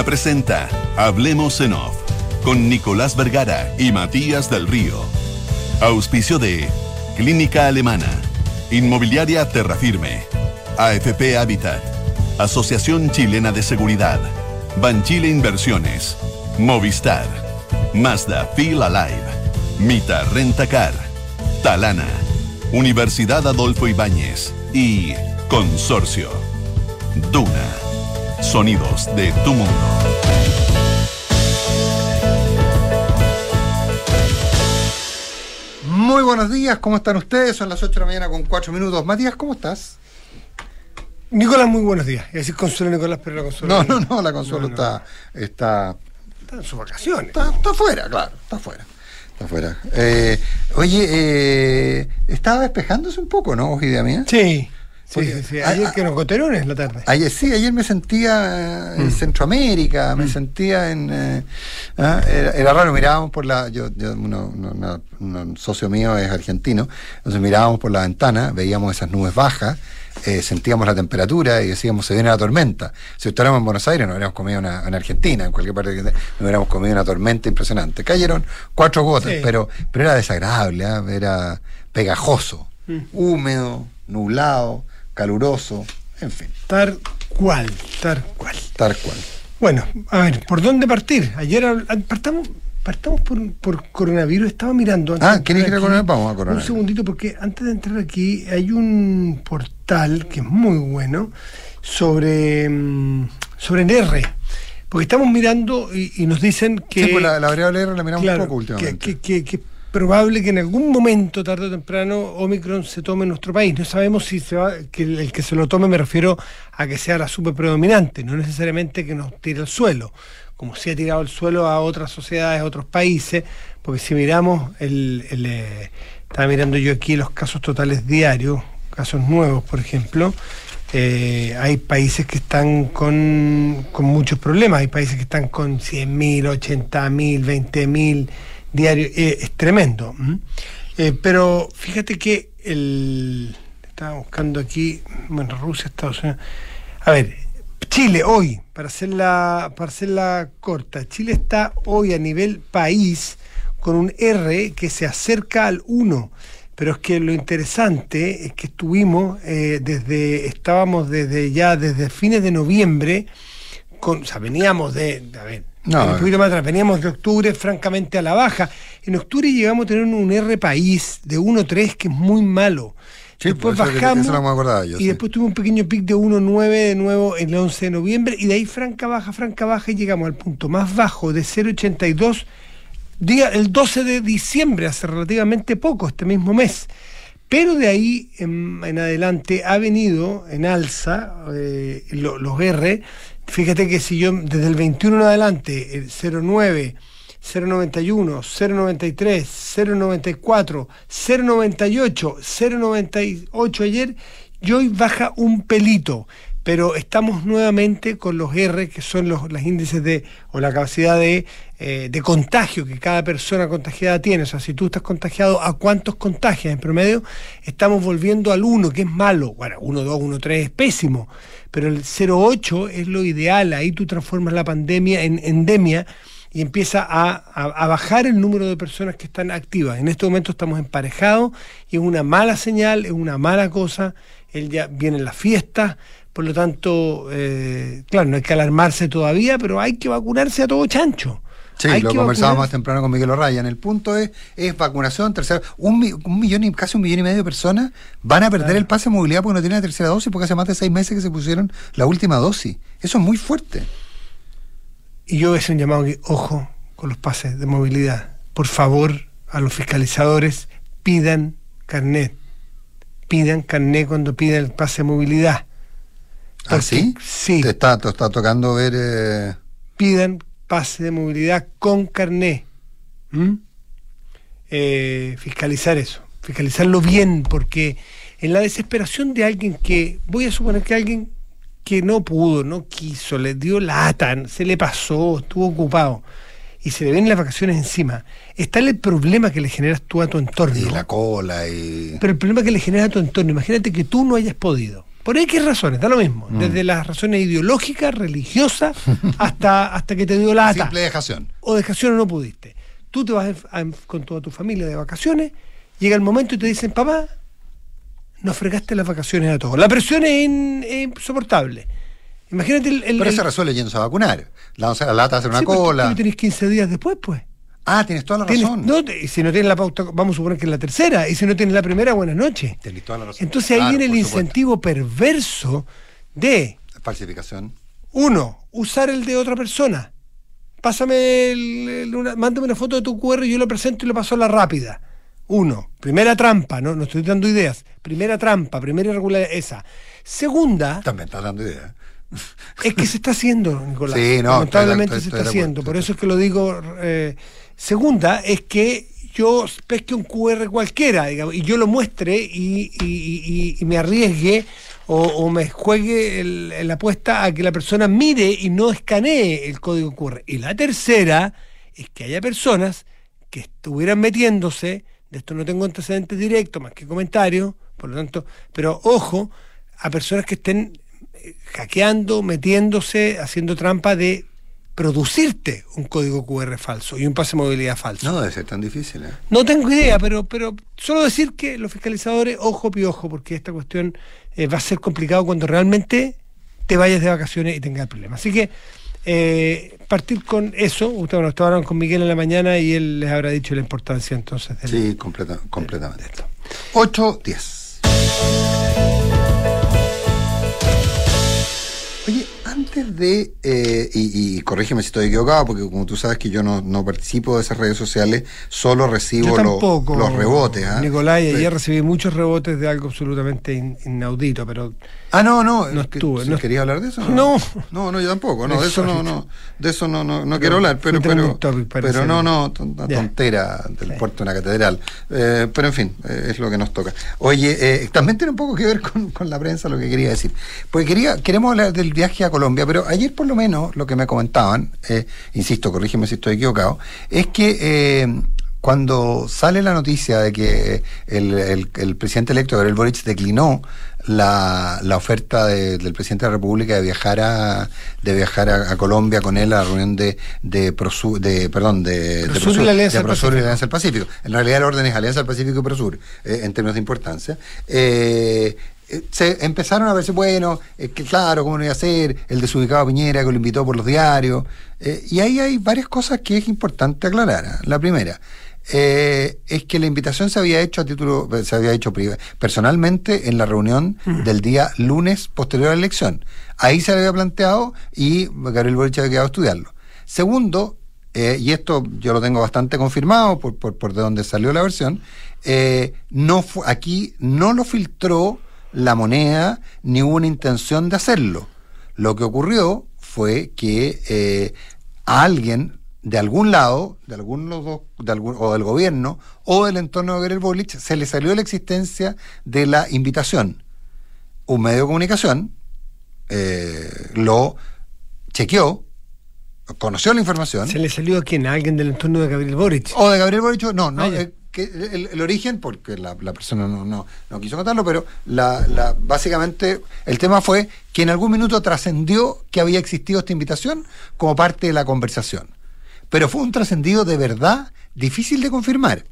Duna presenta Hablemos en Off con Nicolás Vergara y Matías del Río. Auspicio de Clínica Alemana, Inmobiliaria Terrafirme, AFP Habitat, Asociación Chilena de Seguridad, Banchile Inversiones, Movistar, Mazda Feel Alive, Mita Rentacar, Talana, Universidad Adolfo Ibáñez y Consorcio. Duna. Sonidos de tu mundo. Muy buenos días, ¿cómo están ustedes? Son las 8 de la mañana con 4 minutos. Matías, ¿cómo estás? Nicolás, muy buenos días. Es decir, Consuelo Nicolás, pero la Consuelo. No, no, no, la Consuelo No, no. Está, está, Está en sus vacaciones. está, está afuera, claro, está afuera. Está afuera. Eh, oye, eh, estaba despejándose un poco, ¿no, idea mía? Sí. Sí, sí, sí. Ayer que nos goterones en la tarde. Ayer sí, ayer me sentía en Mm. Centroamérica, me sentía en... eh, ah, era, era raro, mirábamos por la... Yo, yo uno, uno- una- un socio mío es argentino, entonces mirábamos por la ventana, veíamos esas nubes bajas, eh, sentíamos la temperatura y decíamos, se viene la tormenta. Si estuviéramos en Buenos Aires, nos hubiéramos comido una... En Argentina, en cualquier parte, que nos hubiéramos comido una tormenta impresionante. Cayeron cuatro gotas, Sí. pero, pero era desagradable, ah, era pegajoso, Mm. húmedo, nublado, caluroso, en fin. Tal cual, tal cual. Tal cual. Bueno, a ver, ¿por dónde partir? Ayer habl- partamos, partamos por, por coronavirus. Estaba mirando. antes Ah, ¿quieres ir a coronavirus? Vamos a coronavirus. Un segundito, porque antes de entrar aquí hay un portal que es muy bueno sobre, mm, sobre el R. Porque estamos mirando y, y nos dicen que. sí, pues la, la variable R la miramos Claro, un poco últimamente. Que, que- que- probable que en algún momento, tarde o temprano, Omicron se tome en nuestro país. No sabemos si se va, que el, que se lo tome me refiero a que sea la super predominante, no necesariamente que nos tire al suelo, como si ha tirado al suelo a otras sociedades, a otros países, porque si miramos, el, el, eh, estaba mirando yo aquí los casos totales diarios, casos nuevos, por ejemplo, eh, hay países que están con, con muchos problemas, hay países que están con 100.000, 80.000, 20.000 diarios, eh, es tremendo. Eh, pero fíjate que el, estaba buscando aquí, bueno, Rusia, Estados Unidos, a ver, Chile hoy, para hacerla, para hacerla corta, Chile está hoy a nivel país con un R que se acerca al 1. Pero es que lo interesante es que estuvimos eh, desde, estábamos desde ya desde fines de noviembre, con, o sea, veníamos de, a ver, No, un poquito más atrás, veníamos de octubre francamente a la baja. En octubre llegamos a tener un R país de 1.3 que es muy malo. Sí, después eso que- bajamos eso no me acordaba yo, y sí. después tuvimos un pequeño pic de 1.9 de nuevo el 11 de noviembre y de ahí franca baja, franca baja y llegamos al punto más bajo de 0.82 día, el 12 de diciembre, hace relativamente poco, este mismo mes. Pero de ahí en, en adelante ha venido en alza eh, lo- los R. Fíjate que si yo desde el 21 en adelante, el 09, 091, 093, 094, 098, 098 ayer, y hoy baja un pelito. Pero estamos nuevamente con los R, que son los, los índices de, o la capacidad de, eh, de contagio que cada persona contagiada tiene. O sea, si tú estás contagiado, ¿a cuántos contagias en promedio? Estamos volviendo al 1, que es malo. Bueno, 1, 2, 1, 3 es pésimo. Pero el 0,8 es lo ideal. Ahí tú transformas la pandemia en endemia y empieza a, a- bajar el número de personas que están activas. En este momento estamos emparejados y es una mala señal, es una mala cosa. Él ya viene en las fiestas, por lo tanto, eh, claro, no hay que alarmarse todavía, pero hay que vacunarse a todo chancho. Sí, Hay lo conversábamos más temprano con Miguel O'Ryan. El punto es, es vacunación, tercera. Un, mi- un millón y casi un millón y medio de personas van a perder Claro. el pase de movilidad porque no tienen la tercera dosis, porque hace más de seis meses que se pusieron la última dosis. Eso es muy fuerte. Y yo es un llamado que, ojo, con los pases de movilidad. Por favor, a los fiscalizadores, pidan carnet. Pidan carnet cuando pidan el pase de movilidad. ¿Ah, Porque- sí? Sí, Te está, te está tocando ver... eh, pidan pase de movilidad con carnet. ¿Mm? Eh, fiscalizar eso, fiscalizarlo bien, porque en la desesperación de alguien que, voy a suponer que alguien que no pudo, no quiso, le dio lata, se le pasó, estuvo ocupado y se le ven las vacaciones encima, está el problema que le generas tú a tu entorno. y la cola y... Pero el problema que le genera a tu entorno, imagínate que tú no hayas podido. Por X razones, da lo mismo. Mm. Desde las razones ideológicas, religiosas, hasta, hasta que te dio la ata. Simple dejación. O dejación o no pudiste. Tú te vas a- a- con toda tu familia de vacaciones, llega el momento y te dicen, papá, nos fregaste las vacaciones a todos. La presión es, in- es insoportable. Imagínate el... el- Pero el- se resuelve yéndose a vacunar. La, la lata hace una Sí, pero tú- cola. Tú tenés 15 días después, pues. Ah, tienes toda la Tienes- razón. no, y si no tienes la pauta, vamos a suponer que es la tercera, y si no tienes la primera, buenas noches. Tienes toda la razón. Entonces ahí Claro, viene el supuesto. incentivo perverso de, Falsificación. uno, usar el de otra persona. Pásame, el, el- una- mándame una foto de tu QR y yo lo presento y lo paso a la rápida. Uno, primera trampa, no, no estoy dando ideas. Primera trampa, primera irregularidad, esa. Segunda, También estás dando idea. es que se está haciendo, Nicolás. Sí, no, Lamentablemente se está haciendo. Por eso es que lo digo. eh, segunda es que yo pesque un QR cualquiera digamos, y yo lo muestre y, me arriesgue o, o me juegue la apuesta a que la persona mire y no escanee el código QR. Y la tercera es que haya personas que estuvieran metiéndose, de esto no tengo antecedentes directos más que comentarios, por lo tanto, pero ojo a personas que estén eh, hackeando, metiéndose, haciendo trampa de producirte un código QR falso y un pase de movilidad falso. No debe ser tan difícil, ¿eh? No tengo idea, pero, pero solo decir que los fiscalizadores, ojo piojo, porque esta cuestión eh, va a ser complicado cuando realmente te vayas de vacaciones y tengas el problema. Así que eh, partir con eso, ustedes bueno, estaban con Miguel en la mañana y él les habrá dicho la importancia entonces del- Sí, completa- completamente. de esto. 8, 10. Oye, antes de, eh, y, y corrígeme si estoy equivocado, porque como tú sabes que yo no, no participo de esas redes sociales, solo recibo tampoco, los rebotes. ¿ah? Nicolás, Pero- ayer recibí muchos rebotes de algo absolutamente in- inaudito, pero Ah, no, no. No que- estuve, ¿sí no- ¿Querías hablar de eso? No. No, no, yo tampoco. No, de eso no, no, de eso no, no, no quiero hablar, pero, pero, pero no, no, una tontera del Sí. puerto de una catedral. Eh, pero en fin, eh, es lo que nos toca. Oye, eh, también tiene un poco que ver con, con la prensa lo que quería decir. Porque quería, queremos hablar del viaje a Colombia, pero ayer por lo menos lo que me comentaban, eh, insisto, corrígeme si estoy equivocado, es que eh, cuando sale la noticia de que el, el- el presidente electo Gabriel Boric declinó la, la oferta de- del presidente de la República de viajar a de viajar a, a Colombia con él a la reunión de de, Prosur- de perdón de, de Prosur y la Alianza de del Prosur y la Pacífico. Alianza del Pacífico. En realidad el orden es Alianza del Pacífico y Prosur, eh, en términos de importancia. Eh, se empezaron a verse, bueno, eh, que claro, cómo no iba a ser, el desubicado Piñera que lo invitó por los diarios. eh, y ahí hay varias cosas que es importante aclarar. ¿ah? La primera, eh, es que la invitación se había hecho a título, se había hecho personalmente en la reunión del día lunes posterior a la elección. Ahí se había planteado y Gabriel Boric había quedado a estudiarlo. Segundo, eh, y esto yo lo tengo bastante confirmado por, por, por de donde salió la versión, eh, no aquí no lo filtró la moneda ni hubo una intención de hacerlo. Lo que ocurrió fue que eh, a alguien de algún lado, de algún los dos, de algún, o del gobierno, o del entorno de Gabriel Boric, se le salió la existencia de la invitación. Un medio de comunicación eh, lo chequeó, conoció la información, se le salió a quién, a alguien del entorno de Gabriel Boric. o de Gabriel Boric, no, no, Ah, eh, que el, origen, porque la, persona no, no, no quiso contarlo, pero la, la, básicamente el tema fue que en algún minuto trascendió que había existido esta invitación como parte de la conversación. Pero fue un trascendido de verdad difícil de confirmar.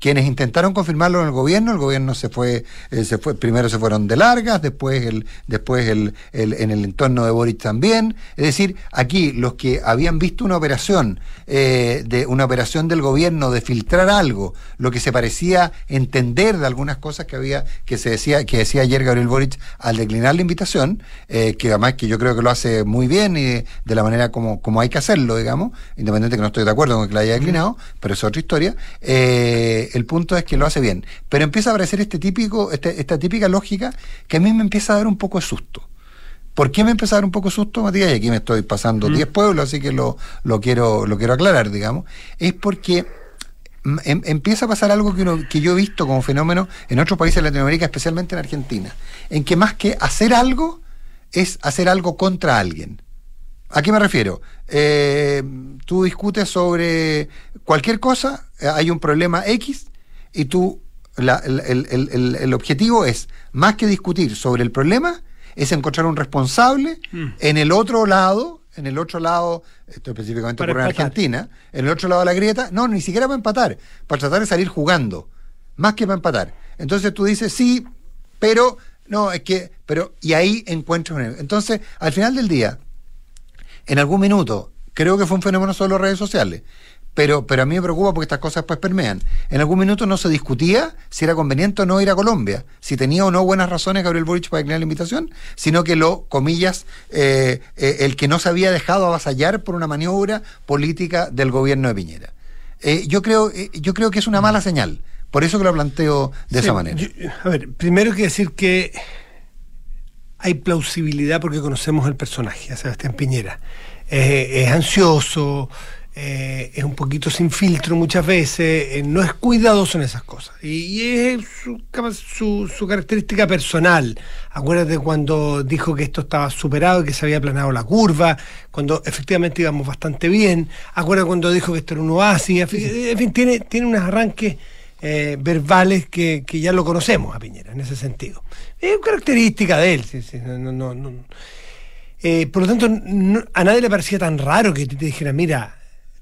Quienes intentaron confirmarlo en el gobierno, el gobierno se fue, eh, se fue, primero se fueron de largas, después el, después el, el- en el entorno de Boric también. Es decir, aquí los que habían visto una operación, eh, de una operación del gobierno de filtrar algo, lo que se parecía entender de algunas cosas que había, que se decía, que decía ayer Gabriel Boric al declinar la invitación, eh, que además que yo creo que lo hace muy bien y de, de la manera como, como hay que hacerlo, digamos, independiente que no estoy de acuerdo con que la haya declinado, pero es otra historia. Eh, el punto es que lo hace bien. Pero empieza a aparecer este típico, este- esta típica lógica que a mí me empieza a dar un poco de susto. ¿Por qué me empieza a dar un poco de susto, Matías? Y aquí me estoy pasando 10 pueblos, así que lo, lo, quiero, lo quiero aclarar, digamos. Es porque mm, em- empieza a pasar algo que, uno- que yo he visto como fenómeno en otros países de Latinoamérica, especialmente en Argentina, en que más que hacer algo, es hacer algo contra alguien. ¿A qué me refiero? Eh, tú discutes sobre cualquier cosa, eh, hay un problema X y tú, la- el, el- el- el- el objetivo es, más que discutir sobre el problema, es encontrar un responsable mm. en el otro lado, en el otro lado, esto específicamente por Argentina, en el otro lado de la grieta, no, ni siquiera para empatar, para tratar de salir jugando, más que para empatar. Entonces tú dices, sí, pero, no, es que, pero, y ahí encuentras Entonces, al final del día, en algún minuto, creo que fue un fenómeno solo de redes sociales, pero, pero a mí me preocupa porque estas cosas pues permean. En algún minuto no se discutía si era conveniente o no ir a Colombia, si tenía o no buenas razones Gabriel Boric para declinar la invitación, sino que lo, comillas, eh, eh, el que no se había dejado avasallar por una maniobra política del gobierno de Piñera. Eh, yo, creo, yo creo que es una mala señal, por eso que lo planteo de esa manera. a ver, primero hay que decir que hay plausibilidad porque conocemos el personaje, a Sebastián Piñera. es ansioso, eh, es un poquito sin filtro muchas veces, eh, no es cuidadoso en esas cosas. Y, es su, característica personal. Acuérdate cuando dijo que esto estaba superado que se había aplanado la curva, cuando efectivamente íbamos bastante bien. Acuérdate cuando dijo que esto era un oasis. En fin, tiene, tiene unos arranques eh, verbales que, ya lo conocemos a Piñera en ese sentido. Es una característica de él. por lo tanto, a nadie le parecía tan raro que te dijera, mira,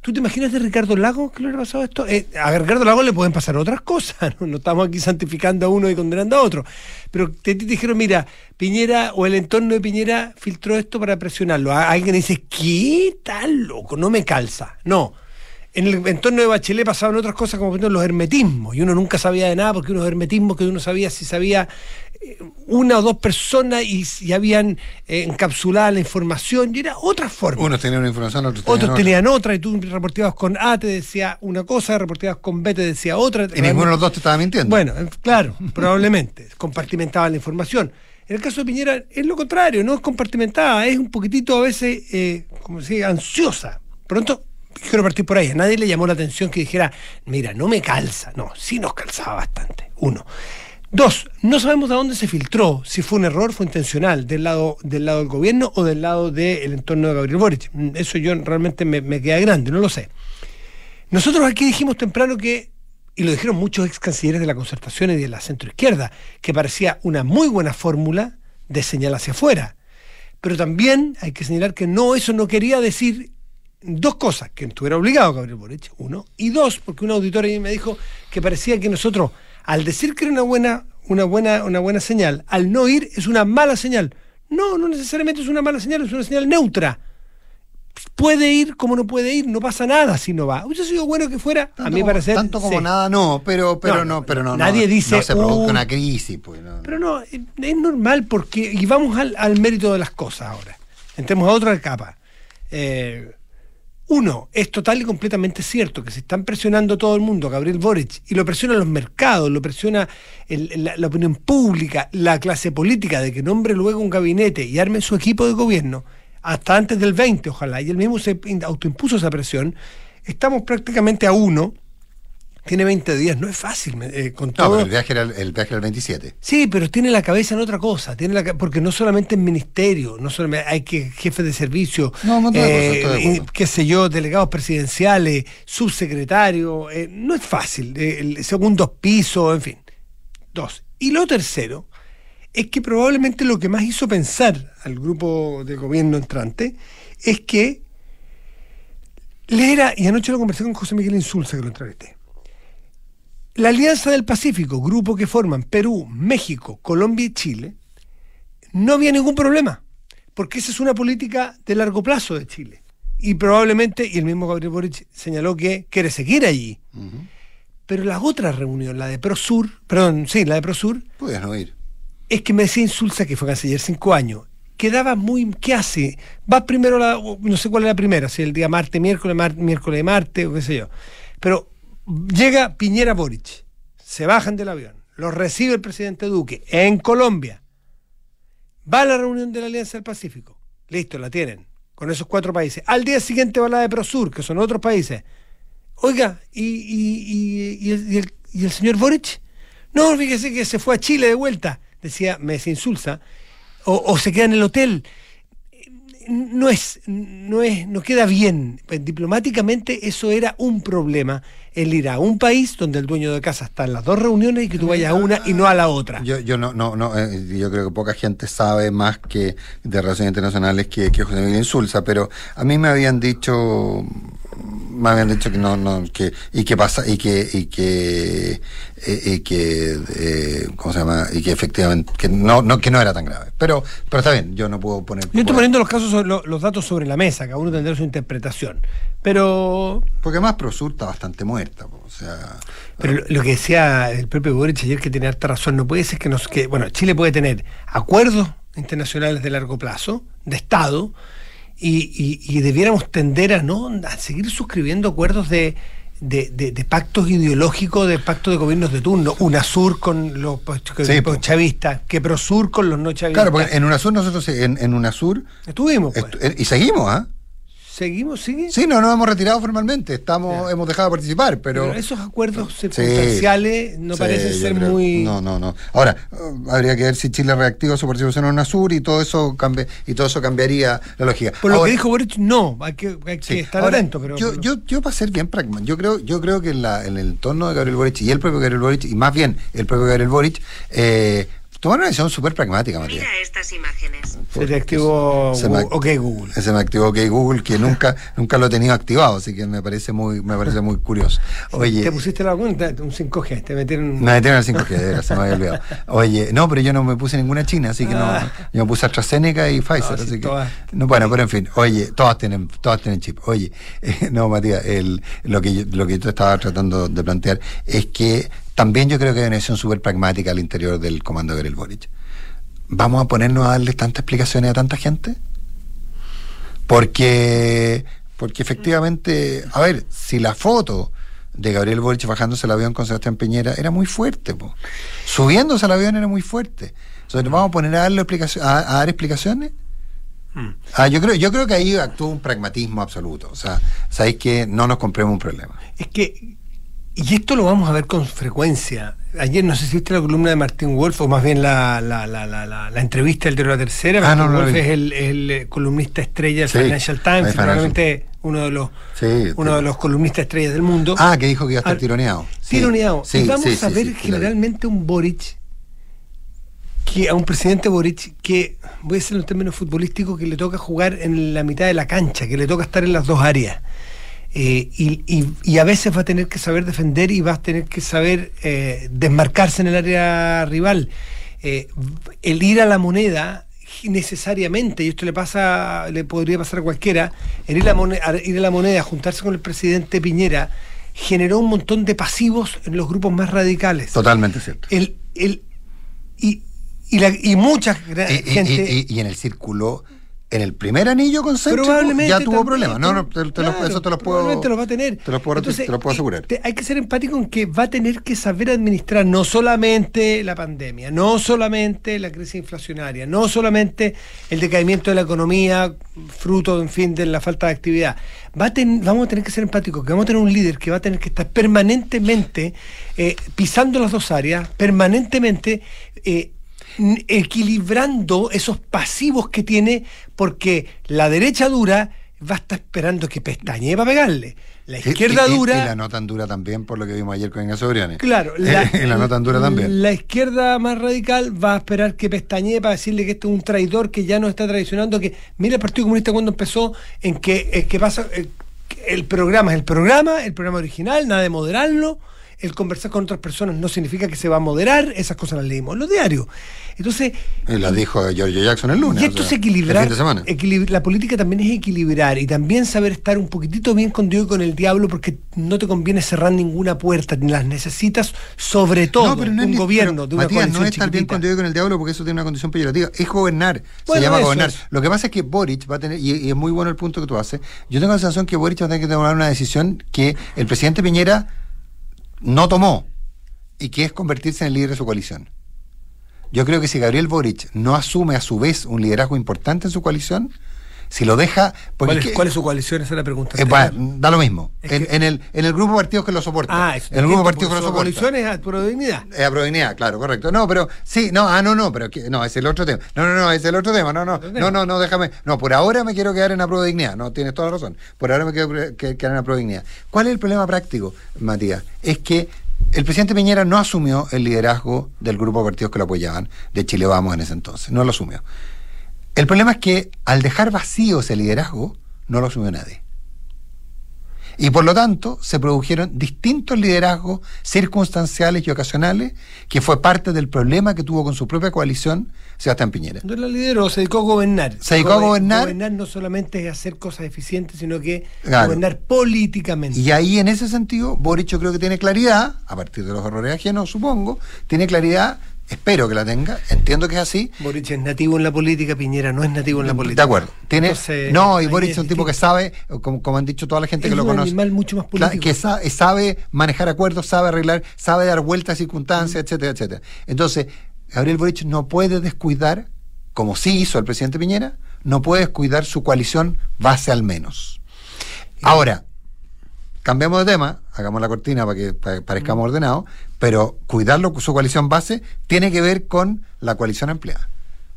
¿Tú te imaginas de Ricardo Lago que le hubiera pasado esto? Eh, a Ricardo Lago le pueden pasar otras cosas, ¿no? estamos aquí santificando a uno y condenando a otro. Pero te, dijeron, mira, Piñera o el entorno de Piñera filtró esto para presionarlo. alguien dice, ¿qué tal loco? No me calza. No. En el entorno de Bachelet pasaban otras cosas como los hermetismos, y uno nunca sabía de nada porque unos hermetismos que uno sabía si sabía una o dos personas y, habían eh, encapsulada la información y era otra forma. Unos tenían una información, otros tenían, otros tenían otra. y tú reportabas con A te decía una cosa, reportabas con B te decía otra. Y ninguno de los dos te estaba mintiendo. Bueno, eh, claro, probablemente, compartimentaban la información. En el caso de Piñera es lo contrario, no es compartimentada, es un poquitito a veces, eh, como se ansiosa. Pronto, quiero partir por ahí, a nadie le llamó la atención que dijera, mira, no me calza. No, sí nos calzaba bastante. Uno. Dos, no sabemos de dónde se filtró, si fue un error, fue intencional, del lado del, lado del gobierno o del lado del entorno de Gabriel Boric. Mm, eso yo realmente me, queda grande, no lo sé. Nosotros aquí dijimos temprano que, y lo dijeron muchos ex cancilleres de la concertación y de la centroizquierda, que parecía una muy buena fórmula de señal hacia afuera. Pero también hay que señalar que no, eso no quería decir dos cosas, que estuviera obligado Gabriel Boric, uno, y dos, porque un auditor ahí me dijo que parecía que nosotros al decir que era una buena, una buena, una buena señal, al no ir es una mala señal. No, no necesariamente es una mala señal, es una señal neutra. Puede ir como no puede ir, no pasa nada si no va. Hubiese sido bueno que fuera, a mí parece. Tanto como nada, no, pero, pero no, pero no. Nadie dice. No se produce una crisis, pues. Pero no, es normal porque. Y vamos al, al mérito de las cosas ahora. Entremos a otra capa. Eh, uno, es total y completamente cierto que se están presionando todo el mundo, Gabriel Boric, y lo presionan los mercados, lo presiona la, opinión pública, la clase política, de que nombre luego un gabinete y arme su equipo de gobierno, hasta antes del 20, ojalá, y él mismo se autoimpuso esa presión, estamos prácticamente a uno tiene 20 días, no es fácil. Eh, con todo. pero el viaje, era el, viaje era el 27. Sí, pero tiene la cabeza en otra cosa. Tiene la, porque no solamente en ministerio, no solamente hay que jefe de servicio, no, no eh, qué sé yo, delegados presidenciales, subsecretario. Eh, no es fácil. el segundo piso, en fin. Dos. Y lo tercero es que probablemente lo que más hizo pensar al grupo de gobierno entrante es que le era, y anoche lo conversé con José Miguel Insulza, que lo entrevisté la Alianza del Pacífico, grupo que forman Perú, México, Colombia y Chile, no había ningún problema, porque esa es una política de largo plazo de Chile. Y probablemente, y el mismo Gabriel Boric señaló que quiere seguir allí. Pero la otra reunión, la de Prosur, perdón, sí, la de Prosur. No ir. Es que me decía Insulza, que fue canciller cinco años, quedaba muy. ¿Qué hace? Va primero la. No sé cuál es la primera, si el día martes, miércoles, miércoles, martes, o qué sé yo. Pero Llega Piñera Boric, se bajan del avión, los recibe el presidente Duque en Colombia, va a la reunión de la Alianza del Pacífico, listo, la tienen, con esos cuatro países. Al día siguiente va la de Prosur, que son otros países. Oiga, ¿y, el, señor Boric? No, fíjese que se fue a Chile de vuelta, decía, me insulsa, o se queda en el hotel no es, no es, no queda bien. Pues, diplomáticamente eso era un problema. El ir a un país donde el dueño de casa está en las dos reuniones y que tú vayas a una y no a la otra. Yo, yo no, no, no, eh, yo creo que poca gente sabe más que de relaciones internacionales que, que José Miguel Insulza, pero a mí me habían dicho me habían dicho que no, no, que, y que pasa, y que, y que, eh, y que, eh, ¿cómo se llama? Y que efectivamente, que no, no, que no era tan grave. Pero, pero está bien, yo no puedo poner. Yo estoy poniendo los casos, los, datos sobre la mesa, cada uno tendrá su interpretación. Pero. Porque más Prosur está bastante muerta, o sea. Pero lo, que decía el propio Boric ayer que tenía harta razón, no puede ser que nos, que, bueno, Chile puede tener acuerdos internacionales de largo plazo, de Estado, y, y, debiéramos tender a no a seguir suscribiendo acuerdos de, de, pactos ideológicos, de pactos de gobiernos de turno. UNASUR con los, chavistas, que PROSUR con los no chavistas. Claro, porque en UNASUR nosotros en, en UNASUR estuvimos. Pues. y seguimos, ¿ah? ¿Seguimos? ¿Sigue? Sí, no nos hemos retirado formalmente, estamos, hemos dejado de participar, pero... esos acuerdos circunstanciales no parecen ser muy... No, no, no. Ahora, uh, habría que ver si Chile reactiva su participación en UNASUR y todo eso cambia, y todo eso cambiaría la lógica. Por lo que dijo Boric, no, hay que, estar atento. Pero, yo, yo, yo para ser bien pragmático, yo creo, yo creo que en, la, en el entorno de Gabriel Boric y el propio Gabriel Boric, y más bien el propio Gabriel Boric, eh, Una decisión súper pragmática, Matías. Mira estas imágenes. Se te activó se me, OK Google. Se me activó OK Google, que nunca, nunca lo he tenido activado, así que me parece muy, me parece muy curioso. Oye, ¿Te pusiste la cuenta? Un 5G, te metieron... Me metieron el 5G, se me había olvidado. Oye, no, pero yo no me puse ninguna china, así que no. Ah. Yo me puse AstraZeneca y Pfizer, así que... no, bueno, pero en fin, oye, todas tienen, todas tienen chip. Oye, no, Matías, el, lo, que yo, lo que yo estaba tratando de plantear es que también yo creo que hay una visión súper pragmática al interior del comando de Gabriel Boric. ¿Vamos a ponernos a darle tantas explicaciones a tanta gente? Porque, porque efectivamente, a ver, si la foto de Gabriel Boric bajándose el avión con Sebastián Piñera era muy fuerte, subiéndose al avión era muy fuerte. Entonces, ¿vamos a poner a, darle a, dar explicaciones? Hmm. Ah, yo creo, yo creo que ahí actúa un pragmatismo absoluto. O sea, sabéis que no nos compremos un problema. Es que y esto lo vamos a ver con frecuencia. Ayer no sé si viste la columna de Martín Wolf, o más bien la, la, la, la, la entrevista del de la tercera. Ah, Martín Wolf es el, el, eh, columnista estrella del Financial Times, probablemente uno de los uno de los columnistas estrellas del mundo. Ah, que dijo que iba a estar tironeado. Tironeado. y vamos a ver generalmente un Boric que a un presidente Boric que, voy a decirlo en términos futbolísticos, que le toca jugar en la mitad de la cancha, que le toca estar en las dos áreas. Eh, y, a veces va a tener que saber defender y va a tener que saber eh, desmarcarse en el área rival. Eh, el ir a la moneda necesariamente, y esto le pasa, le podría pasar a cualquiera, el ir a, la moneda, ir a la moneda, juntarse con el presidente Piñera, generó un montón de pasivos en los grupos más radicales. Totalmente cierto. El, el, y, y, la, y mucha gente... y en el círculo en el primer anillo con Probablemente ya tuvo problemas. No, no, te, eso te lo puedo. Probablemente lo va a tener. Te lo puedo, te lo puedo asegurar. hay que ser empático en que va a tener que saber administrar no solamente la pandemia, no solamente la crisis inflacionaria, no solamente el decaimiento de la economía, fruto, en fin, de la falta de actividad. Va a vamos a tener que ser empáticos, que vamos a tener un líder que va a tener que estar permanentemente eh, pisando las dos áreas, permanentemente. Eh, equilibrando esos pasivos que tiene, porque la derecha dura va a estar esperando que pestañee para pegarle. La izquierda dura. Y, la no tan dura también, por lo que vimos ayer con Ignacio Briones. Claro, la, la no tan dura también. La izquierda más radical va a esperar que pestañee para decirle que este es un traidor que ya no está traicionando. Que mira el Partido Comunista cuando empezó, en que, es que pasa. El, el programa es el programa, el programa original, nada de moderarlo el conversar con otras personas no significa que se va a moderar, esas cosas las leímos en los diarios. Entonces. Y las dijo Giorgio Jackson el lunes. Y esto es equilibrar. la política también es equilibrar y también saber estar un poquitito bien con Dios y con el diablo porque no te conviene cerrar ninguna puerta, ni las necesitas, sobre todo no, un gobierno de una Matías, no es estar bien con Dios y con el diablo porque eso tiene una condición peyorativa, es gobernar, se llama gobernar. Lo que pasa es que Boric va a tener, y, es muy bueno el punto que tú haces, yo tengo la sensación que Boric va a tener que tomar una decisión que el presidente Piñera no tomó y que es convertirse en el líder de su coalición. Yo creo que si Gabriel Boric no asume a su vez un liderazgo importante en su coalición, Si lo deja. Porque ¿Cuál, es es, que- cuál es su coalición? Esa es la pregunta. eh, va, da lo mismo. Es En, el, en el grupo de partidos que lo soportan. Ah, es en el grupo de partidos que lo su soportan. coalición es a pura dignidad. Eh, a Provincia, claro, correcto. No, pero sí, no, ah, no, no, pero no, es el otro tema. No, no, no, es el otro tema. No, no, no, no, no, déjame. No, por ahora me quiero quedar en la dignidad. No, tienes toda la razón. Por ahora me quiero quedar en la dignidad. ¿Cuál es el problema práctico, Matías? Es que el presidente Piñera no asumió el liderazgo del grupo de partidos que lo apoyaban, de Chile Vamos en ese entonces. No lo asumió. El problema es que al dejar vacío ese liderazgo, no lo asumió nadie. Y por lo tanto, se produjeron distintos liderazgos circunstanciales y ocasionales, que fue parte del problema que tuvo con su propia coalición Sebastián Piñera. No la lideró, se dedicó a gobernar. Se dedicó a gobernar. Gobernar no solamente es hacer cosas eficientes, sino que Claro. gobernar políticamente. Y ahí, en ese sentido, Boric yo creo que tiene claridad, a partir de los errores ajenos, supongo, tiene claridad, espero que la tenga, entiendo que es así. Boric es nativo en la política, Piñera no es nativo en la política. De acuerdo. Tiene, Entonces, no, y Boric es un tipo que sabe, como, como han dicho toda la gente Es que lo un conoce. animal mucho más político. Que sabe, sabe manejar acuerdos, sabe arreglar, sabe dar vueltas a circunstancias, etcétera, etcétera. Entonces, Gabriel Boric no puede descuidar, como sí hizo el presidente Piñera, no puede descuidar su coalición base al menos. Ahora, cambiamos de tema, hagamos la cortina para que pa- parezcamos ordenados, pero cuidarlo su coalición base tiene que ver con la coalición ampliada.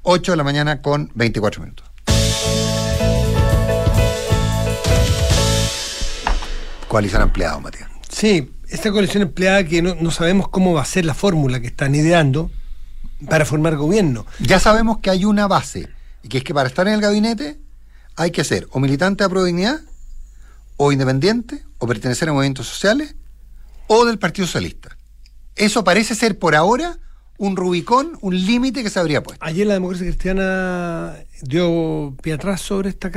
8 de la mañana con 24 minutos. Coalición ampliada, Matías. Sí, esta coalición empleada que no, no sabemos cómo va a ser la fórmula que están ideando para formar gobierno. Ya sabemos que hay una base, y que es que para estar en el gabinete hay que ser o militante de Prodignidad, o independiente, o pertenecer a movimientos sociales, o del Partido Socialista. Eso parece ser por ahora un Rubicón, un límite que se habría puesto. Ayer la democracia cristiana dio pie atrás sobre esta,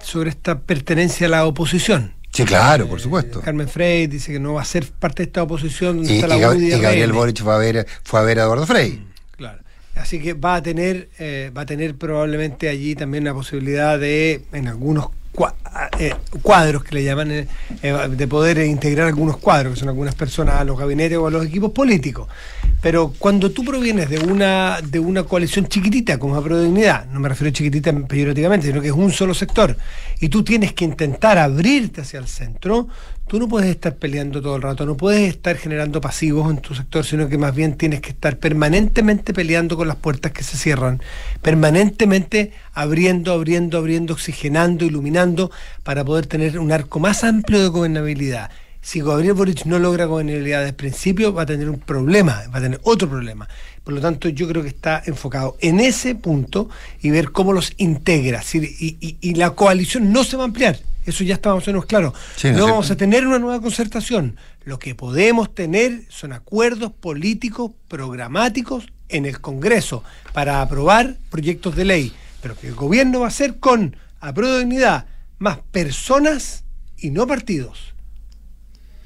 sobre esta pertenencia a la oposición. Sí, claro, por supuesto. Carmen Frey dice que no va a ser parte de esta oposición. Y, está la y Gab- UDI y Gabriel. Boric fue a ver, fue a ver a Eduardo Frei. Claro. Así que va a tener, eh, va a tener probablemente allí también la posibilidad de, en algunos eh, cuadros que le llaman, eh, eh, de poder eh, integrar algunos cuadros, que son algunas personas a los gabinetes o a los equipos políticos. Pero cuando tú provienes de una, de una coalición chiquitita, como es Prodignidad, no me refiero a chiquitita peyorativamente, sino que es un solo sector, y tú tienes que intentar abrirte hacia el centro, tú no puedes estar peleando todo el rato, no puedes estar generando pasivos en tu sector, sino que más bien tienes que estar permanentemente peleando con las puertas que se cierran, permanentemente abriendo, abriendo, abriendo, oxigenando, iluminando, para poder tener un arco más amplio de gobernabilidad. Si Gabriel Boric no logra gobernabilidad desde el principio, va a tener un problema, va a tener otro problema. Por lo tanto, yo creo que está enfocado en ese punto y ver cómo los integra. Y- y la coalición no se va a ampliar. Eso ya estamos menos claros. Sí, no no vamos a tener una nueva concertación. Lo que podemos tener son acuerdos políticos programáticos en el Congreso para aprobar proyectos de ley. Pero que el gobierno va a hacer con apruebo de dignidad más personas y no partidos.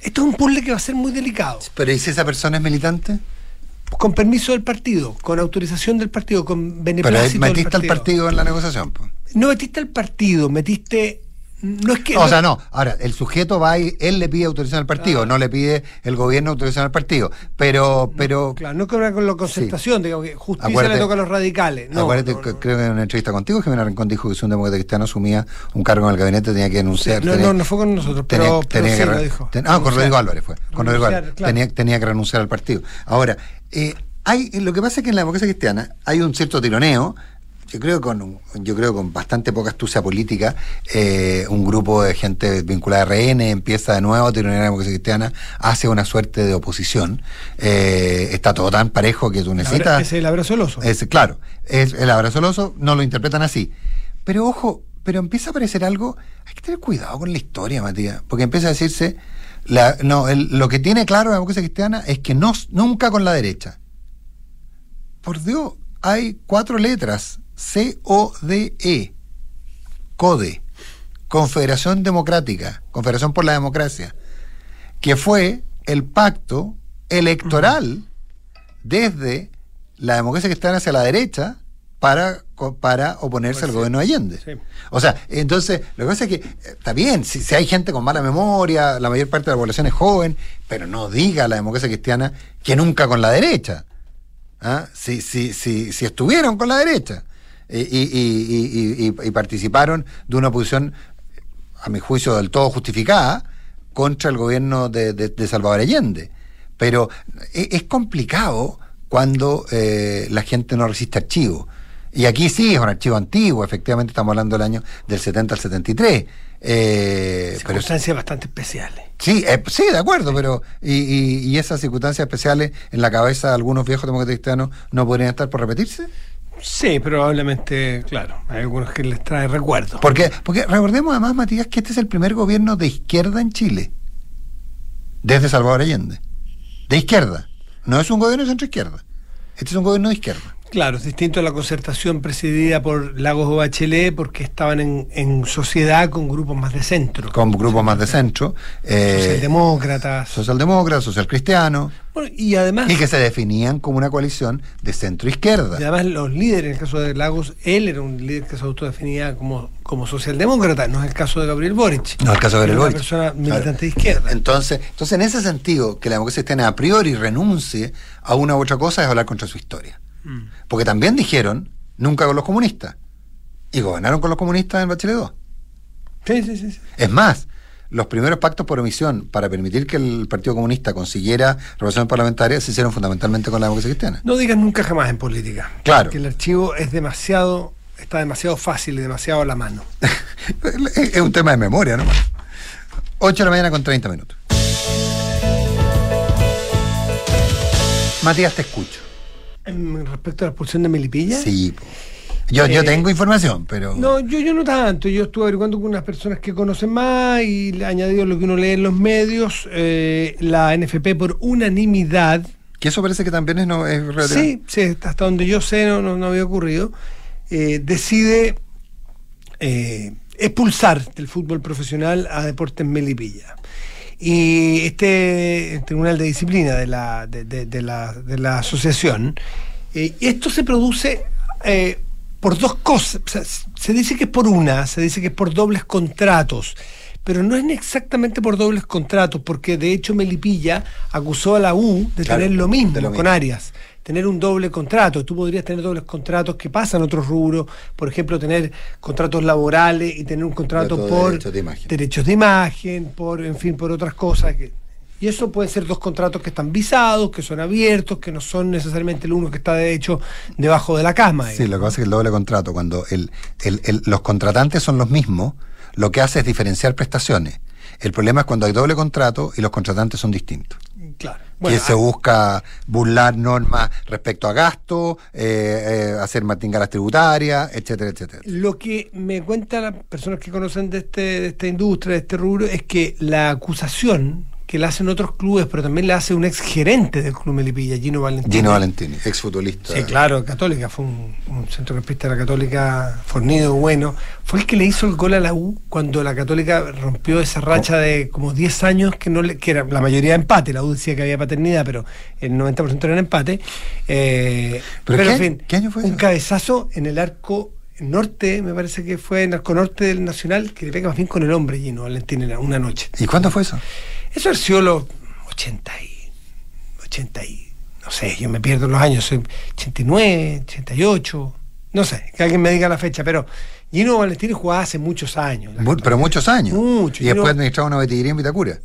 Esto es un puzzle que va a ser muy delicado. Pero ¿y si esa persona es militante? Con permiso del partido, con autorización del partido, con Pero ahí beneplácito del metiste al partido en la negociación. pues. No metiste al partido, metiste... No es que... O sea, no. Ahora, el sujeto va y él le pide autorización al partido, Claro. no le pide el gobierno autorización al partido. Pero, pero Claro, no cobra con la concertación, digamos que justicia Acuérdate- le toca a los radicales. No, acuérdate creo que en una entrevista contigo, Jimena Rincón dijo que si un demócrata cristiano asumía un cargo en el gabinete tenía que denunciar. no, tenía- no, no fue con nosotros, tenía- pero, pero tenía sí que lo dijo. ten- ah, con. Rodrigo Álvarez fue. Con Rodrigo Álvarez. claro. Tenía, tenía que renunciar al partido. Ahora, eh, hay, lo que pasa es que en la democracia cristiana hay un cierto tironeo. Yo creo con yo creo con bastante poca astucia política, eh, un grupo de gente vinculada a RN empieza de nuevo a la democracia cristiana, hace una suerte de oposición. Eh, está todo tan parejo que tú necesitas. Es el abrazo oso. Es, claro, es el abrazo oso, no lo interpretan así. Pero ojo, pero empieza a aparecer algo, hay que tener cuidado con la historia, Matías, porque empieza a decirse, la, no, el- lo que tiene claro la democracia cristiana es que no, nunca con la derecha. Por Dios, hay cuatro letras, C-O-D-E, CODE, Confederación Democrática, Confederación por la Democracia, que fue el pacto electoral desde la democracia cristiana hacia la derecha para, para oponerse al Pues sí. gobierno de Allende. Sí. O sea, entonces, lo que pasa es que eh, está bien, si, si hay gente con mala memoria, la mayor parte de la población es joven, pero no diga la democracia cristiana que nunca con la derecha. ¿Ah? Si, si, si, si estuvieron con la derecha. y, y- y- y- participaron de una posición, a mi juicio, del todo justificada contra el gobierno de, de- de Salvador Allende. Pero e- es, complicado cuando eh, la gente no resiste archivos. Y aquí sí es un archivo antiguo, efectivamente estamos hablando del año del 70 al 73. Eh, pero Circunstancias bastante especiales. Sí, eh, sí, de acuerdo, pero y, y- y esas circunstancias especiales en la cabeza de algunos viejos demócratas cristianos no podrían estar por repetirse. Sí, probablemente, claro. Hay algunos que les trae recuerdos. Porque, porque recordemos además, Matías, que este es el primer gobierno de izquierda en Chile, desde Salvador Allende. De izquierda. No es un gobierno de centro izquierda. Este es un gobierno de izquierda. Claro, es distinto a la concertación presidida por Lagos o Bachelet porque estaban en, en sociedad con grupos más de centro. Con grupos más de centro. eh, Socialdemócratas. socialdemócratas, socialcristianos. Bueno, y además, Y que se definían como una coalición de centro izquierda. y además los líderes, en el caso de Lagos, él era un líder que se autodefinía como, como socialdemócrata, no es el caso de Gabriel Boric. No, el caso de Gabriel una Boric. persona militante de izquierda. Entonces, entonces, en ese sentido, que la democracia cristiana a priori renuncie a una u otra cosa es hablar contra su historia. Mm. Porque también dijeron, nunca con los comunistas. Y gobernaron con los comunistas en Bachelet 2. Sí, sí, sí. sí. Es más, los primeros pactos por omisión para permitir que el Partido Comunista consiguiera representación parlamentaria se hicieron fundamentalmente con la democracia cristiana. No digas nunca jamás en política. Claro. Que el archivo es demasiado, está demasiado fácil y demasiado a la mano. es es un tema de memoria, ¿no? 8 de la mañana con 30 minutos. Matías, te escucho. Respecto a la expulsión de Melipilla. Sí. Yo, yo Eh, tengo información, pero... No, yo, yo no tanto. Yo estuve averiguando con unas personas que conocen más y le añadido lo que uno lee en los medios. eh, la NFP por unanimidad. Que eso parece que también es, no, es. Sí, sí, hasta donde yo sé no, no, no había ocurrido. eh, decide eh, expulsar del fútbol profesional a Deportes Melipilla. Y este Tribunal de Disciplina de la, de, de- de la, de la asociación, eh, esto se produce eh, por dos cosas. O sea, se dice que es por una, se dice que es por dobles contratos, pero no es exactamente por dobles contratos, porque de hecho Melipilla acusó a la U de Claro, tener lo mismo, de lo con mismo. Arias tener un doble contrato. Tú podrías tener dobles contratos que pasan otros rubros, por ejemplo, tener contratos laborales y tener un contrato por derechos de imagen. derechos de imagen, por, en fin, por otras cosas. Que, y eso pueden ser dos contratos que están visados, que son abiertos, que no son necesariamente el uno que está de hecho debajo de la cama. Sí, lo que pasa es que el doble contrato, cuando el, el- el- los contratantes son los mismos, lo que hace es diferenciar prestaciones. El problema es cuando hay doble contrato y los contratantes son distintos. Claro. Que se busca burlar normas respecto a gasto, eh, eh, hacer matingaras tributarias, etcétera, etcétera. Lo que me cuentan las personas que conocen de, este, de esta industria, de este rubro, es que la acusación que la hacen otros clubes, pero también la hace un ex gerente del Club Melipilla, Gino Valentini. Gino Valentini, exfutbolista. Sí, claro, Católica, fue un, un centrocampista de la Católica fornido, bueno. Fue el que le hizo el gol a la U cuando la Católica rompió esa racha de como 10 años que no le, que era la mayoría de empate. La U decía que había paternidad, pero el 90% era empate. Eh, ¿Pero pero, qué- en fin, qué año fue un eso? cabezazo en el arco norte, me parece que fue en el arco norte del Nacional, que le pega más bien con el hombre Gino Valentín en una noche. ¿Y cuándo fue eso? Eso ha sido los 80 y, 80 y, no sé, yo me pierdo los años, soy 89, 88, no sé, que alguien me diga la fecha, pero Gino Valentini jugaba hace muchos años. pero muchos años. Mucho, Y después Gino- administraba una vetillería en Vitacura.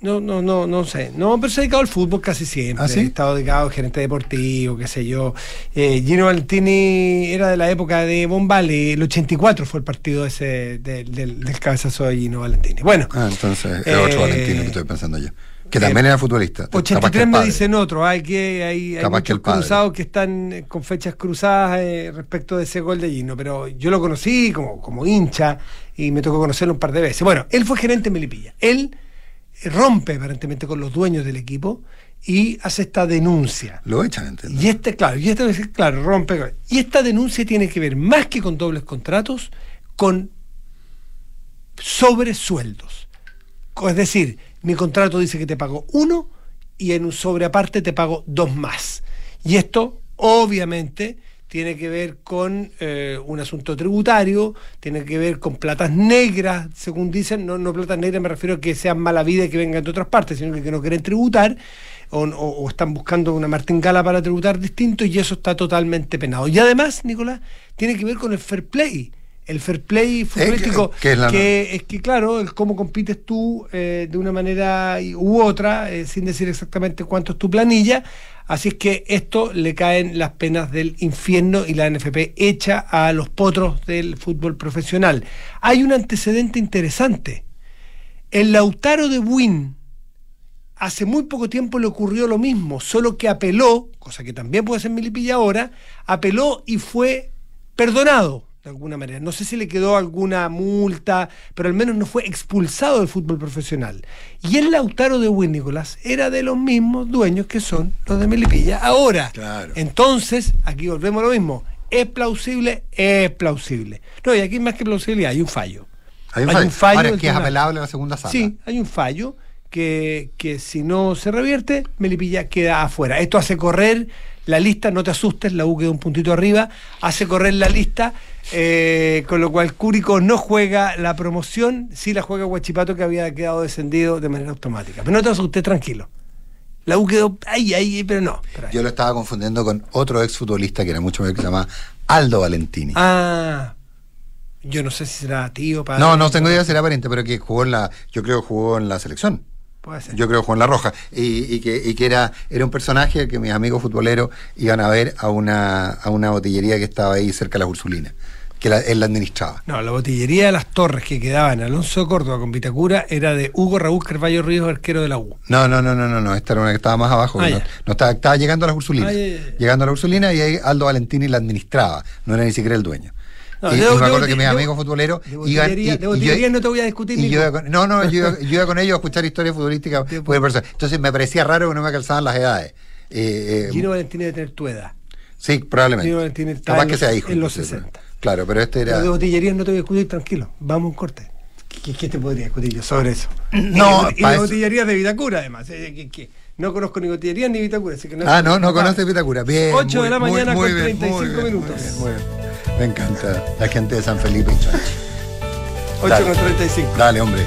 No, no, no, no sé. No, pero se ha dedicado al fútbol casi siempre. ¿Ah, sí? Ha estado dedicado a gerente deportivo, qué sé yo. Eh, Gino Valentini era de la época de Bombale. El 84 fue el partido ese del, del, del cabezazo de Gino Valentini. Bueno, Ah, entonces es Eh, otro Valentino que estoy pensando yo. Que también era futbolista. Capaz que 83 el me dicen otro, hay que hay, hay que muchos padre. cruzados que están eh, con fechas cruzadas eh, respecto de ese gol de Gino, pero yo lo conocí como, como hincha y me tocó conocerlo un par de veces. Bueno, él fue gerente en Melipilla. Él eh, rompe aparentemente con los dueños del equipo y hace esta denuncia. Lo echan, entiendo. Y este, claro, y este, claro, rompe. Y esta denuncia tiene que ver más que con dobles contratos, con sobresueldos. Es decir, mi contrato dice que te pago uno y en un sobre aparte te pago dos más. Y esto, obviamente, tiene que ver con eh, un asunto tributario, tiene que ver con platas negras, según dicen, no, no platas negras me refiero a que sean mala vida y que vengan de otras partes, sino que, que no quieren tributar o, o- o están buscando una martingala para tributar distinto y eso está totalmente penado. Y además, Nicolás, tiene que ver con el fair play. El fair play futbolístico, que es la- que es que, claro, el cómo compites tú eh, de una manera u otra, eh, sin decir exactamente cuánto es tu planilla. Así es que esto le caen las penas del infierno y la NFP echa a los potros del fútbol profesional. Hay un antecedente interesante. El Lautaro de Win hace muy poco tiempo le ocurrió lo mismo, solo que apeló, cosa que también puede ser Milipilla ahora, apeló y fue perdonado de alguna manera. No sé si le quedó alguna multa, pero al menos no fue expulsado del fútbol profesional. Y el Lautaro de Win, Nicolás, era de los mismos dueños que son los de Melipilla ahora. Claro. Entonces, aquí volvemos a lo mismo. ¿Es plausible? Es plausible. No, y aquí más que plausibilidad, hay un fallo. Hay un fallo. Ahora, del es que es apelable a la segunda sala. Sí, hay un fallo que, que si no se revierte, Melipilla queda afuera. Esto hace correr la lista, no te asustes, la U queda un puntito arriba, hace correr la lista, eh, con lo cual Cúrico no juega la promoción, sí la juega Huachipato que había quedado descendido de manera automática. Pero no te asustes, tranquilo. La U quedó ahí, ahí, pero no. pero ahí. Yo lo estaba confundiendo con otro exfutbolista que era mucho mayor que se llama Aldo Valentini. Ah, yo no sé si será tío, padre. no, no tengo idea si era pariente, pero que jugó en la, yo creo que jugó en la selección. Puede ser. Yo creo en La Roja. Y, y que, y que era, era un personaje que mis amigos futboleros iban a ver a una, a una botillería que estaba ahí cerca de las Ursulinas, que la- él la administraba. No, la botillería de las torres que quedaba en Alonso de Córdoba con Vitacura era de Hugo Raúl Carballo Ríos, arquero de la U. No, no, no, no, no, no, esta era una que estaba más abajo. Ah, no, estaba, estaba llegando a las Ursulinas. Ah. Llegando a las Ursulinas y ahí Aldo Valentini la administraba, no era ni siquiera el dueño. No, y, y me acuerdo que mis amigos futboleros de iban. de botillería no te voy a discutir, y yo no, no, yo iba, yo iba con ellos a escuchar historias futbolísticas. Entonces me parecía raro que no me calzaban las edades. Eh, eh, Gino Valentín debe tener tu edad. sí, probablemente. Gino Valentín está Capaz en que los- sea hijo. en los inclusive, 60. Claro, pero este era. Pero de botillería no te voy a discutir, tranquilo. Vamos a un corte. ¿Qué, qué te podría discutir yo sobre eso? No, y de, y de botillerías de Vitacura, además. eh, que- que no conozco ni botillerías ni Vitacura. Así que no Ah, no, no conoce Vitacura. Bien. 8 de la mañana muy con bien, 35 muy bien, muy minutos. bien, muy bien. Me encanta la gente de San Felipe y Chancho. 8 Dale. con 35. Dale, hombre.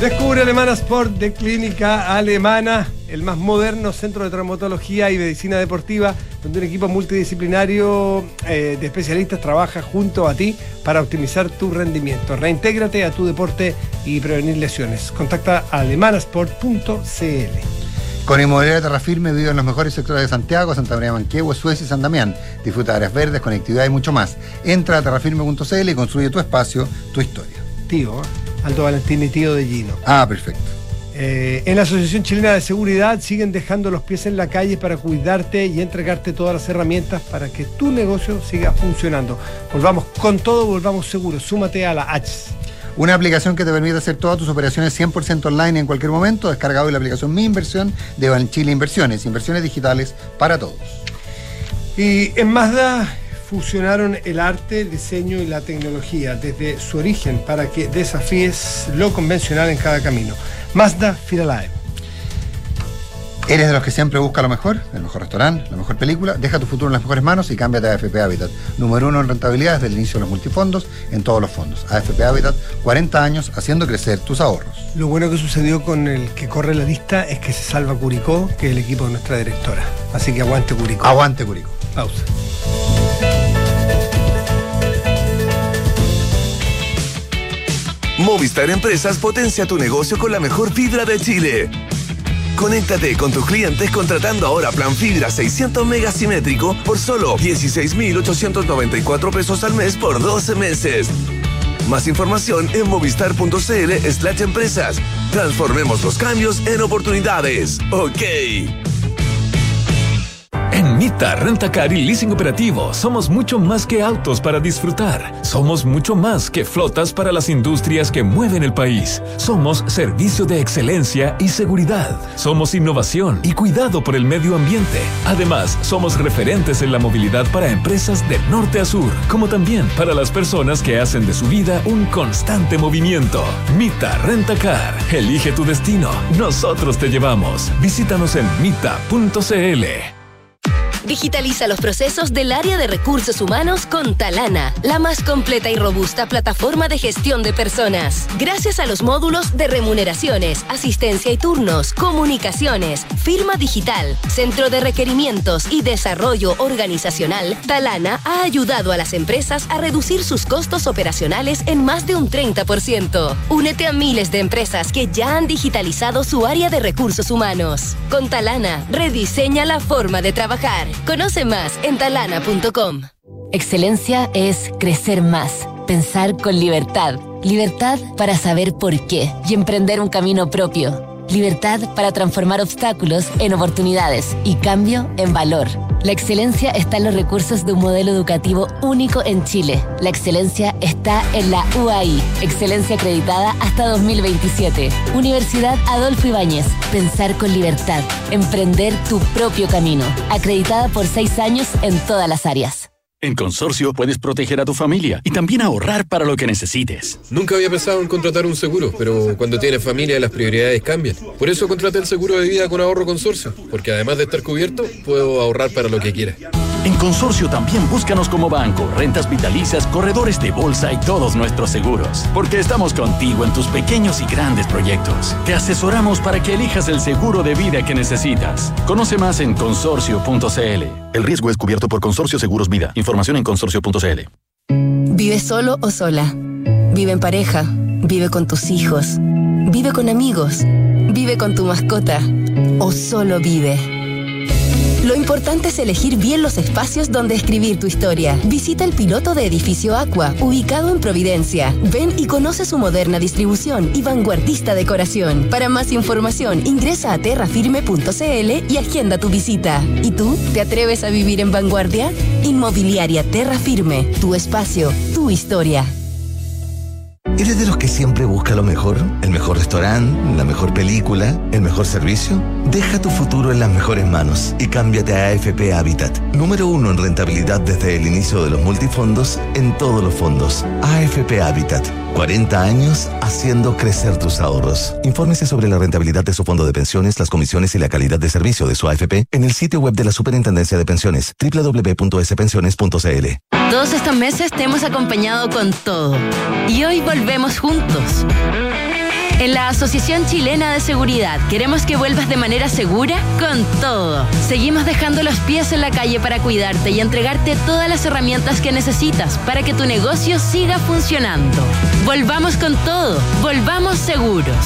Descubre Alemana Sport de Clínica Alemana, el más moderno centro de traumatología y medicina deportiva, donde un equipo multidisciplinario eh, de especialistas trabaja junto a ti para optimizar tu rendimiento. Reintégrate a tu deporte y prevenir lesiones. Contacta a alemanasport.cl. Con Inmobiliaria Terra Firme vive en los mejores sectores de Santiago, Santa María Manquehue, Suecia y San Damián. Disfruta de áreas verdes, conectividad y mucho más. Entra a terrafirme.cl y construye tu espacio, tu historia. Tío. Aldo Valentín y tío de Gino. Ah, perfecto. Eh, en la Asociación Chilena de Seguridad siguen dejando los pies en la calle para cuidarte y entregarte todas las herramientas para que tu negocio siga funcionando. Volvamos con todo, volvamos seguros. Súmate a la H. Una aplicación que te permite hacer todas tus operaciones 100% online en cualquier momento. Descargado hoy la aplicación Mi Inversión de Banchile Inversiones. Inversiones digitales para todos. Y en Mazda fusionaron el arte, el diseño y la tecnología desde su origen para que desafíes lo convencional en cada camino. Mazda Feel Alive. ¿Eres de los que siempre busca lo mejor? El mejor restaurante, la mejor película. Deja tu futuro en las mejores manos y cámbiate a AFP Habitat. Número uno en rentabilidad desde el inicio de los multifondos en todos los fondos. AFP Habitat, 40 años haciendo crecer tus ahorros. Lo bueno que sucedió con el que corre la lista es que se salva Curicó, que es el equipo de nuestra directora. Así que aguante Curicó. Aguante, Curico. Pausa. Movistar Empresas potencia tu negocio con la mejor fibra de Chile. Conéctate con tus clientes contratando ahora plan fibra 600 megas simétrico por solo 16,894 pesos al mes por 12 meses. Más información en movistar.cl slash empresas. Transformemos los cambios en oportunidades. Ok. En Mita Rentacar y Leasing Operativo somos mucho más que autos para disfrutar. Somos mucho más que flotas para las industrias que mueven el país. Somos servicio de excelencia y seguridad. Somos innovación y cuidado por el medio ambiente. Además, somos referentes en la movilidad para empresas de norte a sur, como también para las personas que hacen de su vida un constante movimiento. Mita Rentacar. Elige tu destino. Nosotros te llevamos. Visítanos en mita.cl. Digitaliza los procesos del área de recursos humanos con Talana, la más completa y robusta plataforma de gestión de personas. Gracias a los módulos de remuneraciones, asistencia y turnos, comunicaciones, firma digital, centro de requerimientos y desarrollo organizacional, Talana ha ayudado a las empresas a reducir sus costos operacionales en más de un 30%. Únete a miles de empresas que ya han digitalizado su área de recursos humanos. Con Talana, rediseña la forma de trabajar. Conoce más en talana.com. Excelencia es crecer más, pensar con libertad. Libertad para saber por qué y emprender un camino propio. Libertad para transformar obstáculos en oportunidades y cambio en valor. La excelencia está en los recursos de un modelo educativo único en Chile. La excelencia está en la UAI, excelencia acreditada hasta 2027. Universidad Adolfo Ibáñez, pensar con libertad, emprender tu propio camino. Acreditada por seis años en todas las áreas. En Consorcio puedes proteger a tu familia y también ahorrar para lo que necesites. Nunca había pensado en contratar un seguro, pero cuando tienes familia las prioridades cambian. Por eso contraté el seguro de vida con ahorro Consorcio, porque además de estar cubierto, puedo ahorrar para lo que quiera. En Consorcio también búscanos como banco, rentas vitalicias, corredores de bolsa y todos nuestros seguros. Porque estamos contigo en tus pequeños y grandes proyectos. Te asesoramos para que elijas el seguro de vida que necesitas. Conoce más en consorcio.cl. El riesgo es cubierto por Consorcio Seguros Vida. Información en consorcio.cl. Vive solo o sola. Vive en pareja. Vive con tus hijos. Vive con amigos. Vive con tu mascota. O solo vive. Lo importante es elegir bien los espacios donde escribir tu historia. Visita el piloto de Edificio Aqua, ubicado en Providencia. Ven y conoce su moderna distribución y vanguardista decoración. Para más información, ingresa a terrafirme.cl y agenda tu visita. ¿Y tú? ¿Te atreves a vivir en vanguardia? Inmobiliaria Terra Firme, tu espacio, tu historia. ¿Eres de los que siempre busca lo mejor? ¿El mejor restaurante? ¿La mejor película? ¿El mejor servicio? Deja tu futuro en las mejores manos y cámbiate a AFP Habitat. Número uno en rentabilidad desde el inicio de los multifondos en todos los fondos. AFP Habitat. 40 años haciendo crecer tus ahorros. Infórmese sobre la rentabilidad de su fondo de pensiones, las comisiones y la calidad de servicio de su AFP en el sitio web de la Superintendencia de Pensiones, www.spensiones.cl. Todos estos meses te hemos acompañado con todo. Y hoy volvemos juntos. En la Asociación Chilena de Seguridad queremos que vuelvas de manera segura con todo. Seguimos dejando los pies en la calle para cuidarte y entregarte todas las herramientas que necesitas para que tu negocio siga funcionando. Volvamos con todo, volvamos seguros.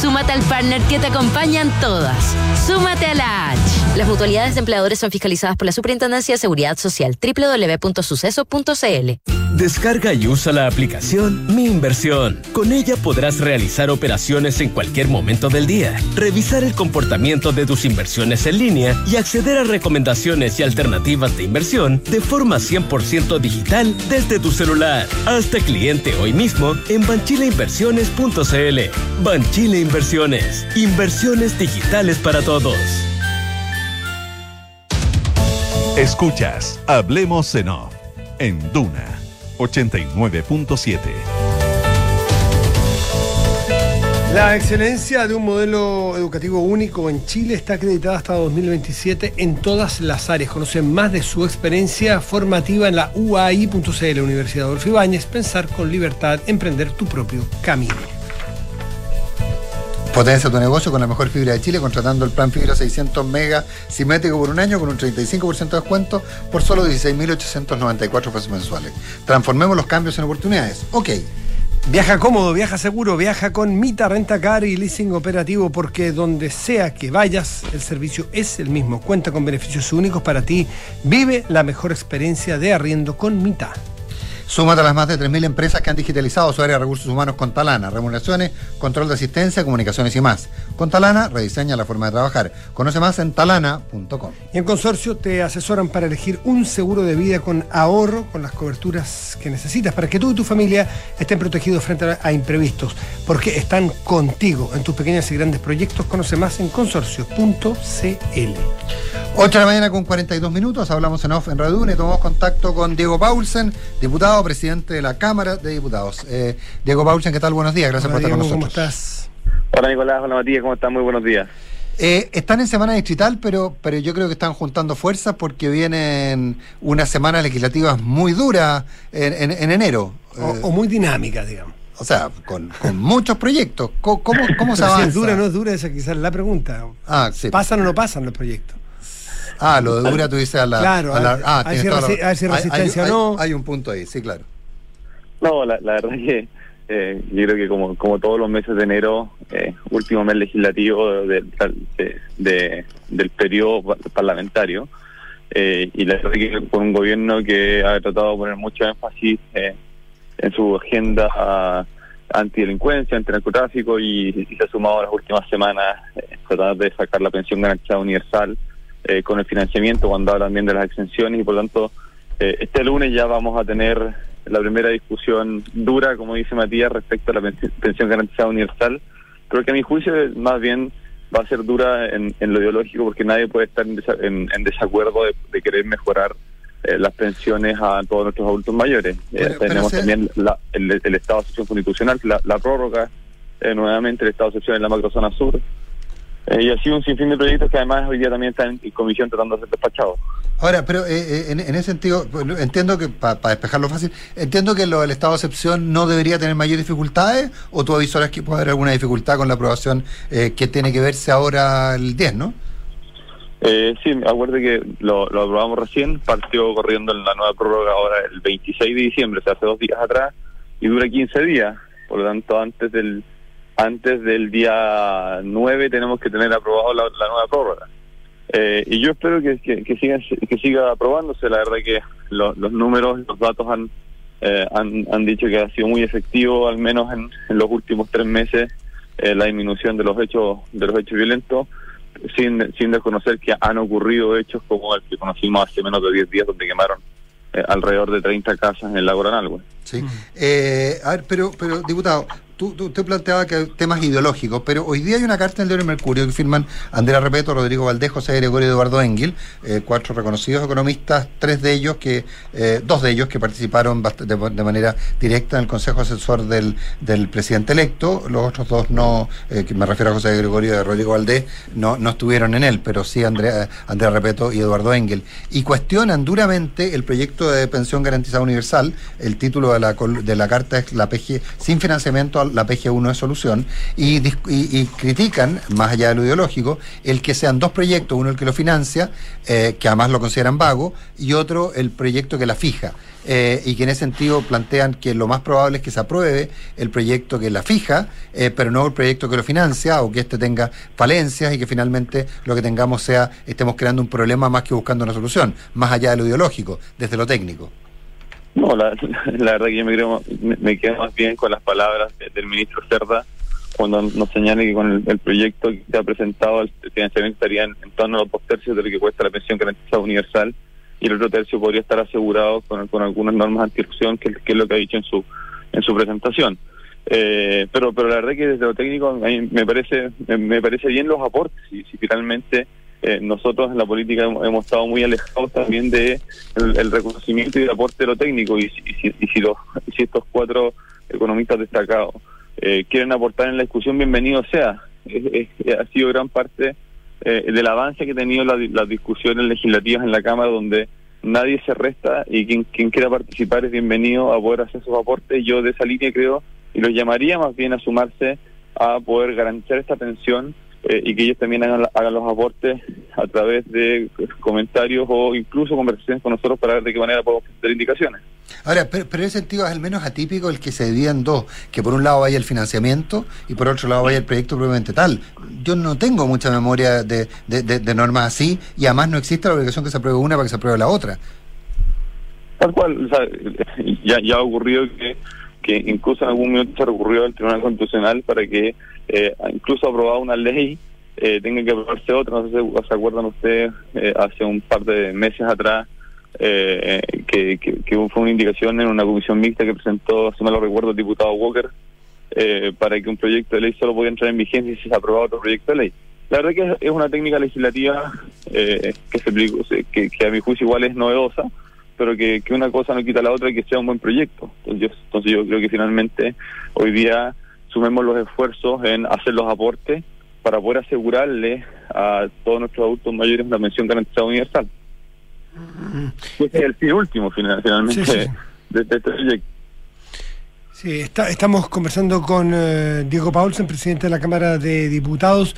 Súmate al partner que te acompaña en todas. Súmate a la H. Las mutualidades de empleadores son fiscalizadas por la Superintendencia de Seguridad Social www.suceso.cl. Descarga y usa la aplicación Mi Inversión. Con ella podrás realizar operaciones en cualquier momento del día, revisar el comportamiento de tus inversiones en línea y acceder a recomendaciones y alternativas de inversión de forma 100% digital desde tu celular. Hasta cliente hoy mismo en banchileinversiones.cl. Banchile Inversiones. Inversiones digitales para todos. Escuchas Hablemos en Off en Duna 89.7. La excelencia de un modelo educativo único en Chile está acreditada hasta 2027 en todas las áreas. Conocen más de su experiencia formativa en la UAI.cl, Universidad Adolfo Ibáñez. Pensar con libertad, emprender tu propio camino. Potencia tu negocio con la mejor fibra de Chile, contratando el plan fibra 600 mega simétrico por un año con un 35% de descuento por solo 16.894 pesos mensuales. Transformemos los cambios en oportunidades. Ok. Viaja cómodo, viaja seguro, viaja con Mita Renta Car y Leasing Operativo porque donde sea que vayas, el servicio es el mismo. Cuenta con beneficios únicos para ti. Vive la mejor experiencia de arriendo con Mita. Súmate a las más de 3.000 empresas que han digitalizado su área de recursos humanos con Talana, remuneraciones, control de asistencia, comunicaciones y más. Con Talana rediseña la forma de trabajar. Conoce más en talana.com. Y en Consorcio te asesoran para elegir un seguro de vida con ahorro, con las coberturas que necesitas, para que tú y tu familia estén protegidos frente a imprevistos, porque están contigo en tus pequeños y grandes proyectos. Conoce más en consorcio.cl. 8 de la mañana con 42 minutos, hablamos en off en Radio y tomamos contacto con Diego Paulsen, diputado, presidente de la Cámara de Diputados. Eh, Diego Paulsen, ¿qué tal? Buenos días, gracias por estar con nosotros. ¿Cómo estás? Hola Nicolás, hola Matías, ¿cómo están? Muy buenos días. Eh, están en semana distrital, pero, pero yo creo que están juntando fuerzas porque vienen unas semanas legislativas muy duras en, en- en enero. O, Eh, o muy dinámica, digamos. o sea, con, con muchos proyectos. ¿Cómo, cómo, cómo se Pero si avanza? es dura o no es dura, esa quizás es la pregunta. Ah, sí. ¿Pasan o no pasan los proyectos? Ah, lo de dura tú dices a la... Claro, a la- a ver- ah, a si la- a si hay- hay- resistencia o no. Hay un punto ahí, sí, claro. No, la, la verdad que eh, yo creo que como, como todos los meses de enero, eh, último mes legislativo de- de- de- del periodo pa- parlamentario, eh, y la verdad que con un gobierno que ha tratado de poner mucho énfasis eh, en su agenda antidelincuencia, antinarcotráfico y, y se ha sumado en las últimas semanas eh, tratar de sacar la pensión garantizada universal eh, con el financiamiento cuando hablan bien de las exenciones y por tanto eh, este lunes ya vamos a tener la primera discusión dura, como dice Matías, respecto a la pensi- pensión garantizada universal. Creo que a mi juicio más bien va a ser dura en, en lo ideológico porque nadie puede estar en, desa- en- en desacuerdo de, de querer mejorar eh, las pensiones a todos nuestros adultos mayores. Eh, Pero- pero tenemos también la- el, el estado de excepción constitucional, la, la prórroga, eh, nuevamente el estado de excepción en la macrozona sur. Eh, y así un sinfín de proyectos que además hoy día también están en comisión tratando de ser despachados. Ahora, pero eh, eh, en, en ese sentido, entiendo que, para despejarlo fácil, entiendo que lo del estado de excepción no debería tener mayores dificultades, o tú avisoras que puede haber alguna dificultad con la aprobación eh, que tiene que verse ahora el 10, ¿no? Eh, sí, acuerde que lo, lo aprobamos recién, partió corriendo en la nueva prórroga ahora el 26 de diciembre, o sea, hace dos días atrás, y dura 15 días. Por lo tanto, antes del antes del día 9 tenemos que tener aprobado la, nueva prórroga. Eh, y yo espero que, que, que siga, que siga aprobándose. La verdad que lo- los números, los datos han, eh, han, han dicho que ha sido muy efectivo, al menos en, los últimos tres meses, eh, la disminución de los hechos de los hechos violentos, sin, sin desconocer que han ocurrido hechos como el que conocimos hace menos de 10 días, donde quemaron eh, alrededor de 30 casas en el lago. Sí. Eh, a ver, pero, pero diputado, tú, usted planteaba que temas ideológicos, pero hoy día hay una carta en el diario Mercurio que firman Andrea Repeto, Rodrigo Valdés, José Gregorio y Eduardo Engel, eh, cuatro reconocidos economistas, tres de ellos que, eh, dos de ellos que participaron de, de manera directa en el Consejo Asesor del, del presidente electo, los otros dos no, eh, que me refiero a José Gregorio y a Rodrigo Valdés, no, no estuvieron en él, pero sí Andrea, Andrea Repeto y Eduardo Engel, y cuestionan duramente el proyecto de pensión garantizada universal, el título de la, de la carta es la PG, sin financiamiento, la PG1 es solución, y, y- y critican, más allá de lo ideológico, el que sean dos proyectos, uno el que lo financia, eh, que además lo consideran vago, y otro el proyecto que la fija. eh, y que en ese sentido plantean que lo más probable es que se apruebe el proyecto que la fija, eh, pero no el proyecto que lo financia, o que este tenga falencias y que finalmente lo que tengamos sea, estemos creando un problema más que buscando una solución, más allá de lo ideológico, desde lo técnico. No, la, la verdad que yo me, creo, me, me quedo más bien con las palabras de- del ministro Cerda cuando nos señala que con el, proyecto que se ha presentado el financiamiento estaría en, torno a los dos tercios de lo que cuesta la pensión garantizada universal y el otro tercio podría estar asegurado con, con algunas normas anticorrupción que, que es lo que ha dicho en su en su presentación. Eh, pero pero la verdad que desde lo técnico a mí me parece me, me parece bien los aportes si, si finalmente eh, nosotros en la política hemos, estado muy alejados también de el, reconocimiento y el aporte de lo técnico y, si- y si, los si estos cuatro economistas destacados eh, quieren aportar en la discusión bienvenido sea Es- ha sido gran parte eh, del avance que ha tenido la- las discusiones legislativas en la Cámara donde nadie se resta y quien, quien quiera participar es bienvenido a poder hacer sus aportes. Yo de esa línea creo y los llamaría más bien a sumarse a poder garantizar esta pensión eh, y que ellos también hagan, hagan los aportes a través de comentarios o incluso conversaciones con nosotros para ver de qué manera podemos hacer indicaciones. Ahora, pero, pero en ese sentido es al menos atípico el que se divida en dos, que por un lado vaya el financiamiento y por otro lado vaya el proyecto propiamente tal. Yo no tengo mucha memoria de, de, de- de normas así y además no existe la obligación que se apruebe una para que se apruebe la otra. Tal cual, o sea, ya, ya ha ocurrido que, que incluso en algún momento se recurrió al Tribunal Constitucional para que eh, incluso aprobada una ley eh, tenga que aprobarse otra. No sé si se acuerdan ustedes eh, hace un par de meses atrás eh, que, que, que fue una indicación en una comisión mixta que presentó, si mal lo recuerdo, el diputado Walker eh, para que un proyecto de ley solo podía entrar en vigencia si se aprobaba otro proyecto de ley. La verdad que es, una técnica legislativa que, se- que, que a mi juicio igual es novedosa, pero que, que una cosa no quita la otra y que sea un buen proyecto. Entonces yo, entonces yo creo que finalmente hoy día sumemos los esfuerzos en hacer los aportes para poder asegurarle a todos nuestros adultos mayores una pensión garantizada universal. Ese es el fin último, final- finalmente, Sí, de, de este proyecto. Sí, está- estamos conversando con eh, Diego Paulsen, presidente de la Cámara de Diputados.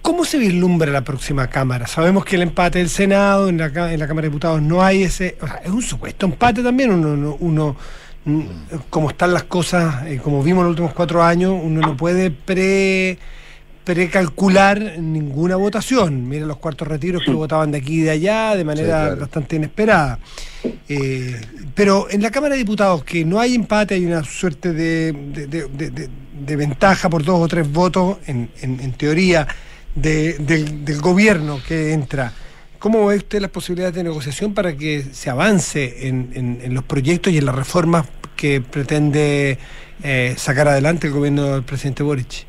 ¿Cómo se vislumbra la próxima Cámara? Sabemos que el empate del Senado, en la, en la Cámara de Diputados no hay ese... o sea, es un supuesto empate también, uno, uno, uno, como están las cosas, eh, como vimos en los últimos cuatro años, uno no puede pre precalcular ninguna votación. Mira los cuartos retiros que votaban de aquí y de allá de manera claro. bastante inesperada. Eh, pero en la Cámara de Diputados, que no hay empate, hay una suerte de, de- de- ventaja por dos o tres votos, en, en- en teoría, de- del, del gobierno que entra. ¿Cómo ve usted las posibilidades de negociación para que se avance en, en- en los proyectos y en las reformas que pretende eh, sacar adelante el gobierno del presidente Boric?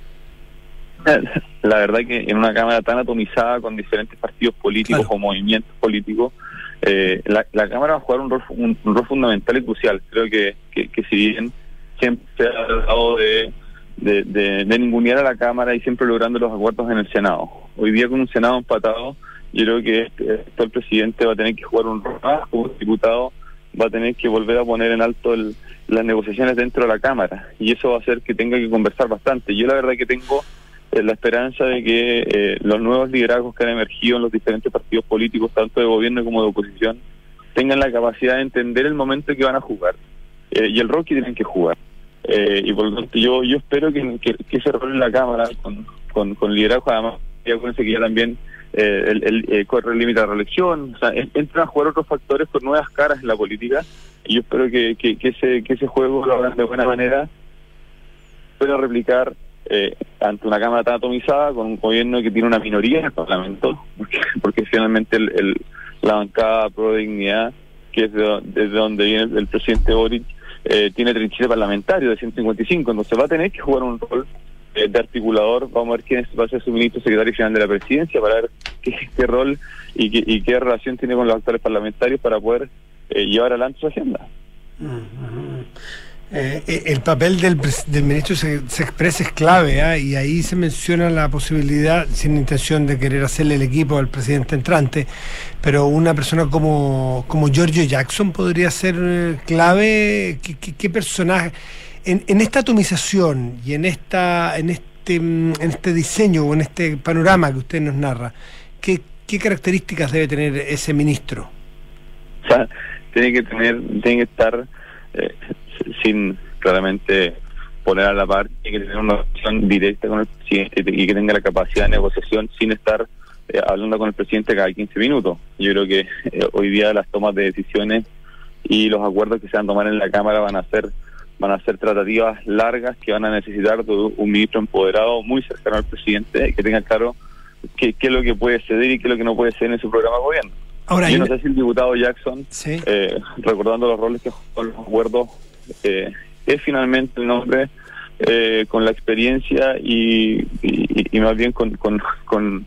La verdad que en una Cámara tan atomizada con diferentes partidos políticos o movimientos políticos, eh, la, la Cámara va a jugar un rol, un, un rol fundamental y crucial. Creo que, que, que si bien siempre se ha tratado de, de, de, de ningunear a la Cámara y siempre logrando los acuerdos en el Senado. Hoy día con un Senado empatado, yo creo que este, este el presidente va a tener que jugar un rol más como diputado, va a tener que volver a poner en alto el- las negociaciones dentro de la Cámara y eso va a hacer que tenga que conversar bastante. Yo la verdad que tengo eh, la esperanza de que eh, los nuevos liderazgos que han emergido en los diferentes partidos políticos, tanto de gobierno como de oposición, tengan la capacidad de entender el momento que van a jugar eh, y el rol que tienen que jugar. Eh, y por lo tanto, yo, yo espero que, ese rol en la Cámara, con, con, con liderazgo, además, ya acuérdense que ya también eh, el, el, eh, el límite de reelección, o sea, en- entran a jugar otros factores con nuevas caras en la política, y yo espero que, que, ese, que ese juego lo hagan de buena manera, pueda replicar eh, ante una Cámara tan atomizada, con un gobierno que tiene una minoría en el Parlamento, porque, porque finalmente el, el- la bancada pro dignidad, que es de, desde donde viene el, el presidente Boric, eh, tiene trinchera parlamentario de 155, entonces va a tener que jugar un rol eh, de articulador. Vamos a ver quién es- va a ser su ministro secretario general de la presidencia para ver qué, qué rol y qué, y qué relación tiene con los actores parlamentarios para poder eh, llevar adelante su agenda. Eh, eh, el papel del, del ministro se, expresa es clave ¿ah? y ahí se menciona la posibilidad, sin intención de querer hacerle el equipo al presidente entrante, pero una persona como, como Giorgio Jackson podría ser clave. ¿Qué, qué- qué personaje? En, en esta atomización y en, esta, en, este, mm, en este diseño o en este panorama que usted nos narra, ¿qué, qué características debe tener ese ministro? O sea, tiene que tener, tiene que estar eh, sin claramente poner a la par, tiene que tener una relación directa con el presidente y que tenga la capacidad de negociación sin estar eh, hablando con el presidente cada 15 minutos. Yo creo que eh, hoy día las tomas de decisiones y los acuerdos que se van a tomar en la Cámara van a ser van a ser tratativas largas que van a necesitar de un ministro empoderado muy cercano al presidente y que tenga claro qué, qué es lo que puede ceder y qué es lo que no puede ceder en su programa de gobierno. Ahora, Yo no sé si el diputado Jackson, Sí. eh, recordando los roles que con los acuerdos, eh, es finalmente el nombre eh, con la experiencia y, y, y más bien con, con, con,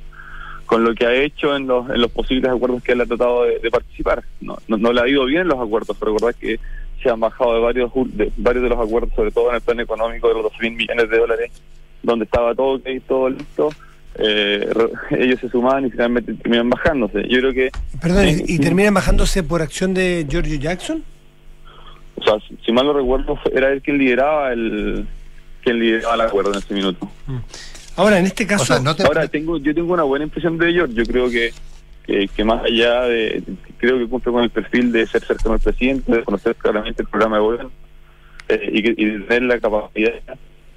con lo que ha hecho en los, en los posibles acuerdos que él ha tratado de, de participar. No, no, no le ha ido bien los acuerdos, pero recordad que se han bajado de varios, de varios de los acuerdos, sobre todo en el plan económico de los 2 mil millones de dólares, donde estaba todo ok, todo listo. eh, ellos se sumaban y finalmente terminan bajándose. Yo creo que Perdón, ¿y, y terminan bajándose por acción de Giorgio Jackson? O sea, si- si mal no recuerdo, fue- era él quien lideraba el quien lideraba el acuerdo en ese minuto. Ahora, en este caso... Ahora, tengo, yo tengo una buena impresión de ellos. Yo creo que, que, que más allá de. Creo que cumple con el perfil de ser cercano al presidente, de conocer claramente el programa de gobierno eh, y, y tener la capacidad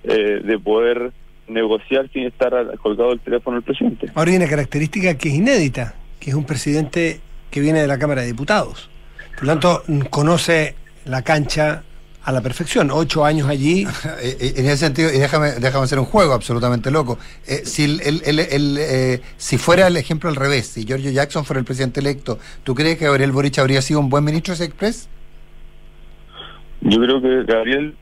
eh, de poder negociar sin estar colgado del teléfono del presidente. Ahora hay una característica que es inédita, que es un presidente que viene de la Cámara de Diputados. Por lo tanto, conoce la cancha a la perfección. Ocho años allí. Eh, eh, en ese sentido, y déjame, déjame hacer un juego absolutamente loco. Eh, si, el, el- el- el, eh, si fuera el ejemplo al revés, si Giorgio Jackson fuera el presidente electo, ¿tú crees que Gabriel Boric habría sido un buen ministro de Express? Yo creo que Gabriel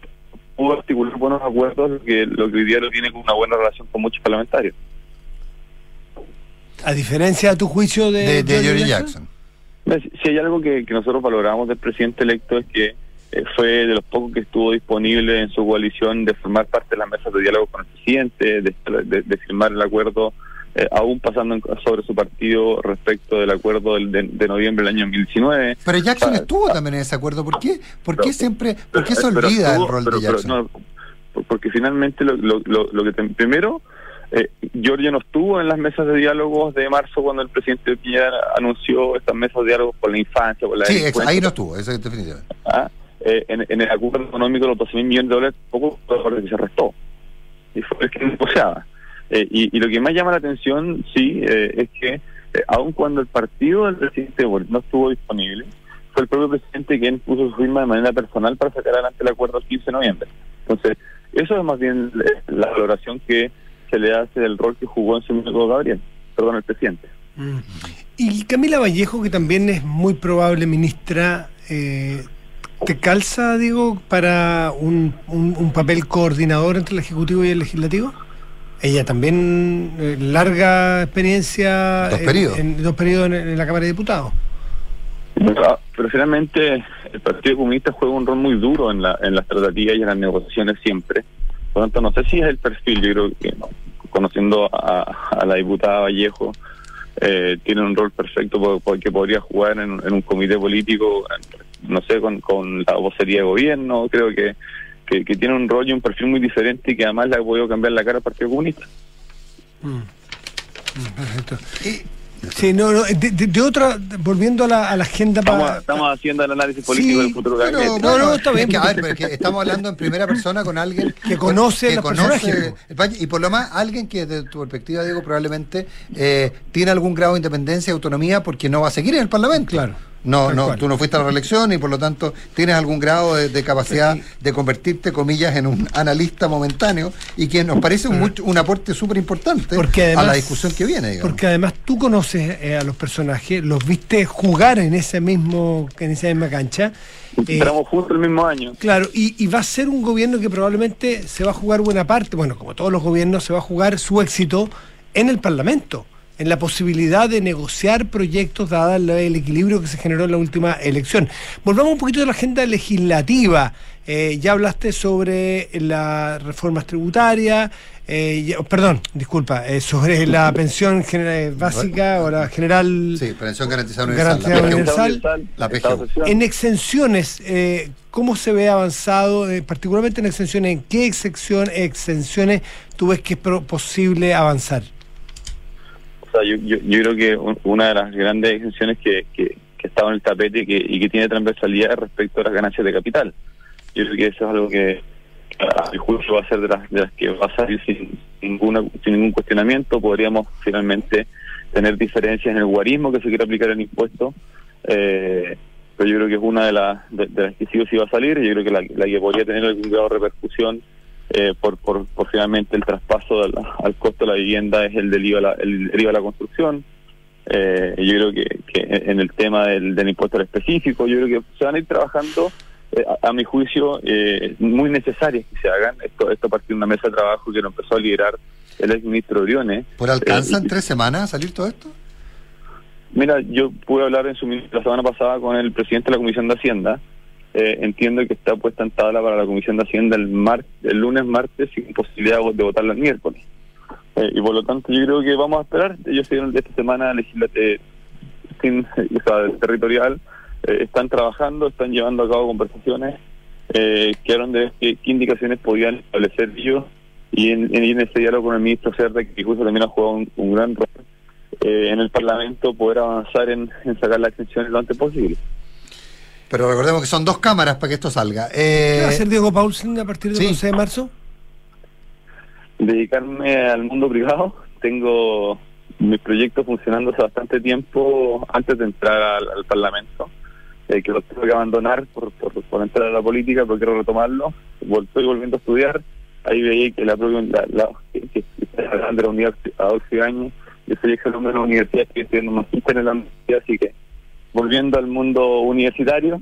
pudo articular buenos acuerdos, que, lo que hoy día lo tiene con una buena relación con muchos parlamentarios. A diferencia, a tu juicio, de, De, de Giorgio Jackson. Si si hay algo que, que nosotros valoramos del presidente electo es que eh, fue de los pocos que estuvo disponible en su coalición de formar parte de las mesas de diálogo con el presidente, de, de- de firmar el acuerdo, eh, aún pasando en- sobre su partido respecto del acuerdo del- de, de noviembre del año 2019. Pero Jackson sea, estuvo también en ese acuerdo. ¿Por qué, por qué siempre, por qué se olvida estuvo- el rol pero- de pero Jackson? no, porque finalmente lo, lo, lo, lo que te- primero eh, Giorgio no estuvo en las mesas de diálogos de marzo cuando el presidente Piñera anunció estas mesas de diálogos por la infancia, por la sí, ahí no estuvo, eso es definitivamente. Ah, eh, en, el acuerdo económico de los 12 mil millones de dólares, poco por que se restó. Y fue el que negociaba. Eh, y, y lo que más llama la atención, sí, eh, es que eh, aun cuando el partido del presidente no estuvo disponible, fue el propio presidente quien puso su firma de manera personal para sacar adelante el acuerdo el 15 de noviembre. Entonces, eso es más bien eh, la valoración que se le hace del rol que jugó en su minuto Gabriel, perdón, el presidente. Mm. Y Camila Vallejo, que también es muy probable ministra, eh, ¿te calza, digo, para un, un- un papel coordinador entre el Ejecutivo y el Legislativo? Ella también, eh, larga experiencia Dos en- periodos. En, dos periodos en, en la Cámara de Diputados. Pero, pero finalmente el Partido Comunista juega un rol muy duro en, la, en las tratativas y en las negociaciones siempre. Por lo tanto, no sé si es el perfil, yo creo que no. conociendo a, a la diputada Vallejo, eh, tiene un rol perfecto por- porque podría jugar en, en un comité político, en- no sé, con, con la vocería de gobierno, creo que, que, que tiene un rol y un perfil muy diferente y que además le ha podido cambiar la cara al Partido Comunista. Perfecto. Sí, no, no, de, de- de otra, volviendo a la, a la agenda Estamos, para... estamos haciendo el análisis político del futuro Pero, gabinete. bueno, está bien. es que, a ver, pero es que estamos hablando en primera persona con alguien Que conoce que el país, y por lo más alguien que desde tu perspectiva Diego probablemente eh, tiene algún grado de independencia y autonomía porque no va a seguir en el Parlamento. Claro. No, Tal no, cual. tú no fuiste a la reelección y por lo tanto tienes algún grado de, de capacidad de convertirte, comillas, en un analista momentáneo y que nos parece un, mucho- un aporte súper importante Porque además, a la discusión que viene. Digamos. Porque además tú conoces eh, a los personajes, los viste jugar en ese mismo, en esa misma cancha. Eh, Entramos juntos el mismo año. Claro, y, y va a ser un gobierno que probablemente se va a jugar buena parte, bueno, como todos los gobiernos, se va a jugar su éxito en el Parlamento, en la posibilidad de negociar proyectos dada el, el equilibrio que se generó en la última elección. Volvamos un poquito a la agenda legislativa. Eh, ya hablaste sobre las reformas tributarias, eh, ya- perdón, disculpa, eh, sobre la pensión genera- básica o la general... Sí, pensión garantizada universal. Garantizada la PGU. universal. La PGU. En exenciones, eh, ¿cómo se ve avanzado, eh, particularmente en exenciones? ¿En qué exención, exenciones tú ves que es pro- posible avanzar? Yo, yo, yo creo que un- una de las grandes exenciones que, que, que estaba en el tapete y que, y que tiene transversalidad es respecto a las ganancias de capital. Yo creo que eso es algo que a mi juicio va a ser de las, de las que va a salir sin, ninguna, sin ningún cuestionamiento. Podríamos finalmente tener diferencias en el guarismo que se quiere aplicar el impuesto. Eh, pero yo creo que es una de las, de, las que sí o va a salir. Yo creo que la, la que podría tener algún grado de repercusión eh, por, por, por finalmente el traspaso del- al costo de la vivienda es el del IVA, la- el, el IVA a la construcción. Eh, yo creo que, que en el tema del, del impuesto al específico, yo creo que se van a ir trabajando, eh, a, a mi juicio, eh, muy necesarias que se hagan. Esto, esto a partir de una mesa de trabajo que lo empezó a liderar el ex ministro Briones. ¿Por alcanzan Eh, y- tres semanas a salir todo esto? Mira, yo pude hablar en su la semana pasada con el presidente de la Comisión de Hacienda. Eh, entiendo que está puesta en tabla para la Comisión de Hacienda el, mar el lunes, martes, sin posibilidad de votarla el miércoles. Eh, y por lo tanto, yo creo que vamos a esperar. Ellos siguen esta semana legislativa sin, o sea, territorial. eh, están trabajando, están llevando a cabo conversaciones. Eh, quedaron de qué, qué indicaciones podían establecer ellos. Y en, en, ese diálogo con el ministro Cerda, que justo también ha jugado un, gran rol eh, en el Parlamento, poder avanzar en, en sacar las exenciones lo antes posible. Pero recordemos que son dos cámaras para que esto salga. ¿Qué va a Eh, hacer Diego Paulsen a partir del sí. 11 de marzo? dedicarme al mundo privado. Tengo mis proyectos funcionando hace bastante tiempo antes de entrar al, al Parlamento, eh, que los tengo que abandonar por, por, por entrar a la política, pero quiero retomarlo. Estoy volviendo a estudiar. Ahí veía que la propia la, la, que, de la universidad a 12 años. Yo soy exalumno de la universidad, estoy estudiando magíster en la universidad, así que volviendo al mundo universitario,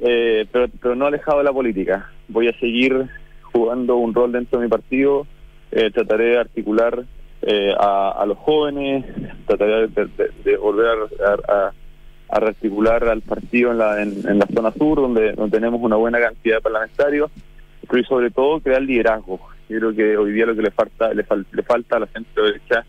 eh, pero, pero no alejado de la política. Voy a seguir jugando un rol dentro de mi partido, eh, trataré de articular eh, a, los jóvenes, trataré de, volver a, a- rearticular al partido en la, zona sur, donde, tenemos una buena cantidad de parlamentarios, pero y sobre todo crear liderazgo. Yo creo que hoy día lo que le falta le, fal- le falta a la centro derecha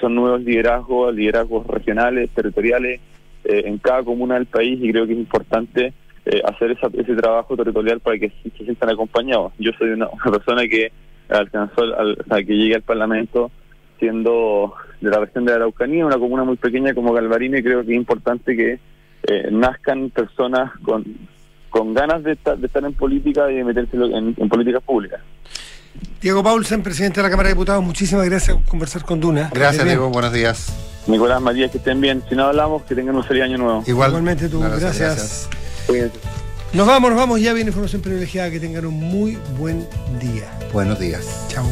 son nuevos liderazgos, liderazgos regionales, territoriales, eh, en cada comuna del país y creo que es importante eh, hacer esa- ese trabajo territorial para que se, sientan acompañados. Yo soy una, una persona que alcanzó, al- que llegué al Parlamento siendo de la región de Araucanía, una comuna muy pequeña como Galvarino y creo que es importante que eh, nazcan personas con, con ganas de estar, de estar en política y de meterse en, en políticas públicas. Diego Paulsen, presidente de la Cámara de Diputados, muchísimas gracias por conversar con Duna. Gracias. Diego. Buenos días. Nicolás, María, que estén bien. Si no hablamos, que tengan un feliz año nuevo. Igual. Igualmente tú, Gracias, gracias. Nos vamos, nos vamos. Ya viene información privilegiada. Que tengan un muy buen día. Buenos días. Chao.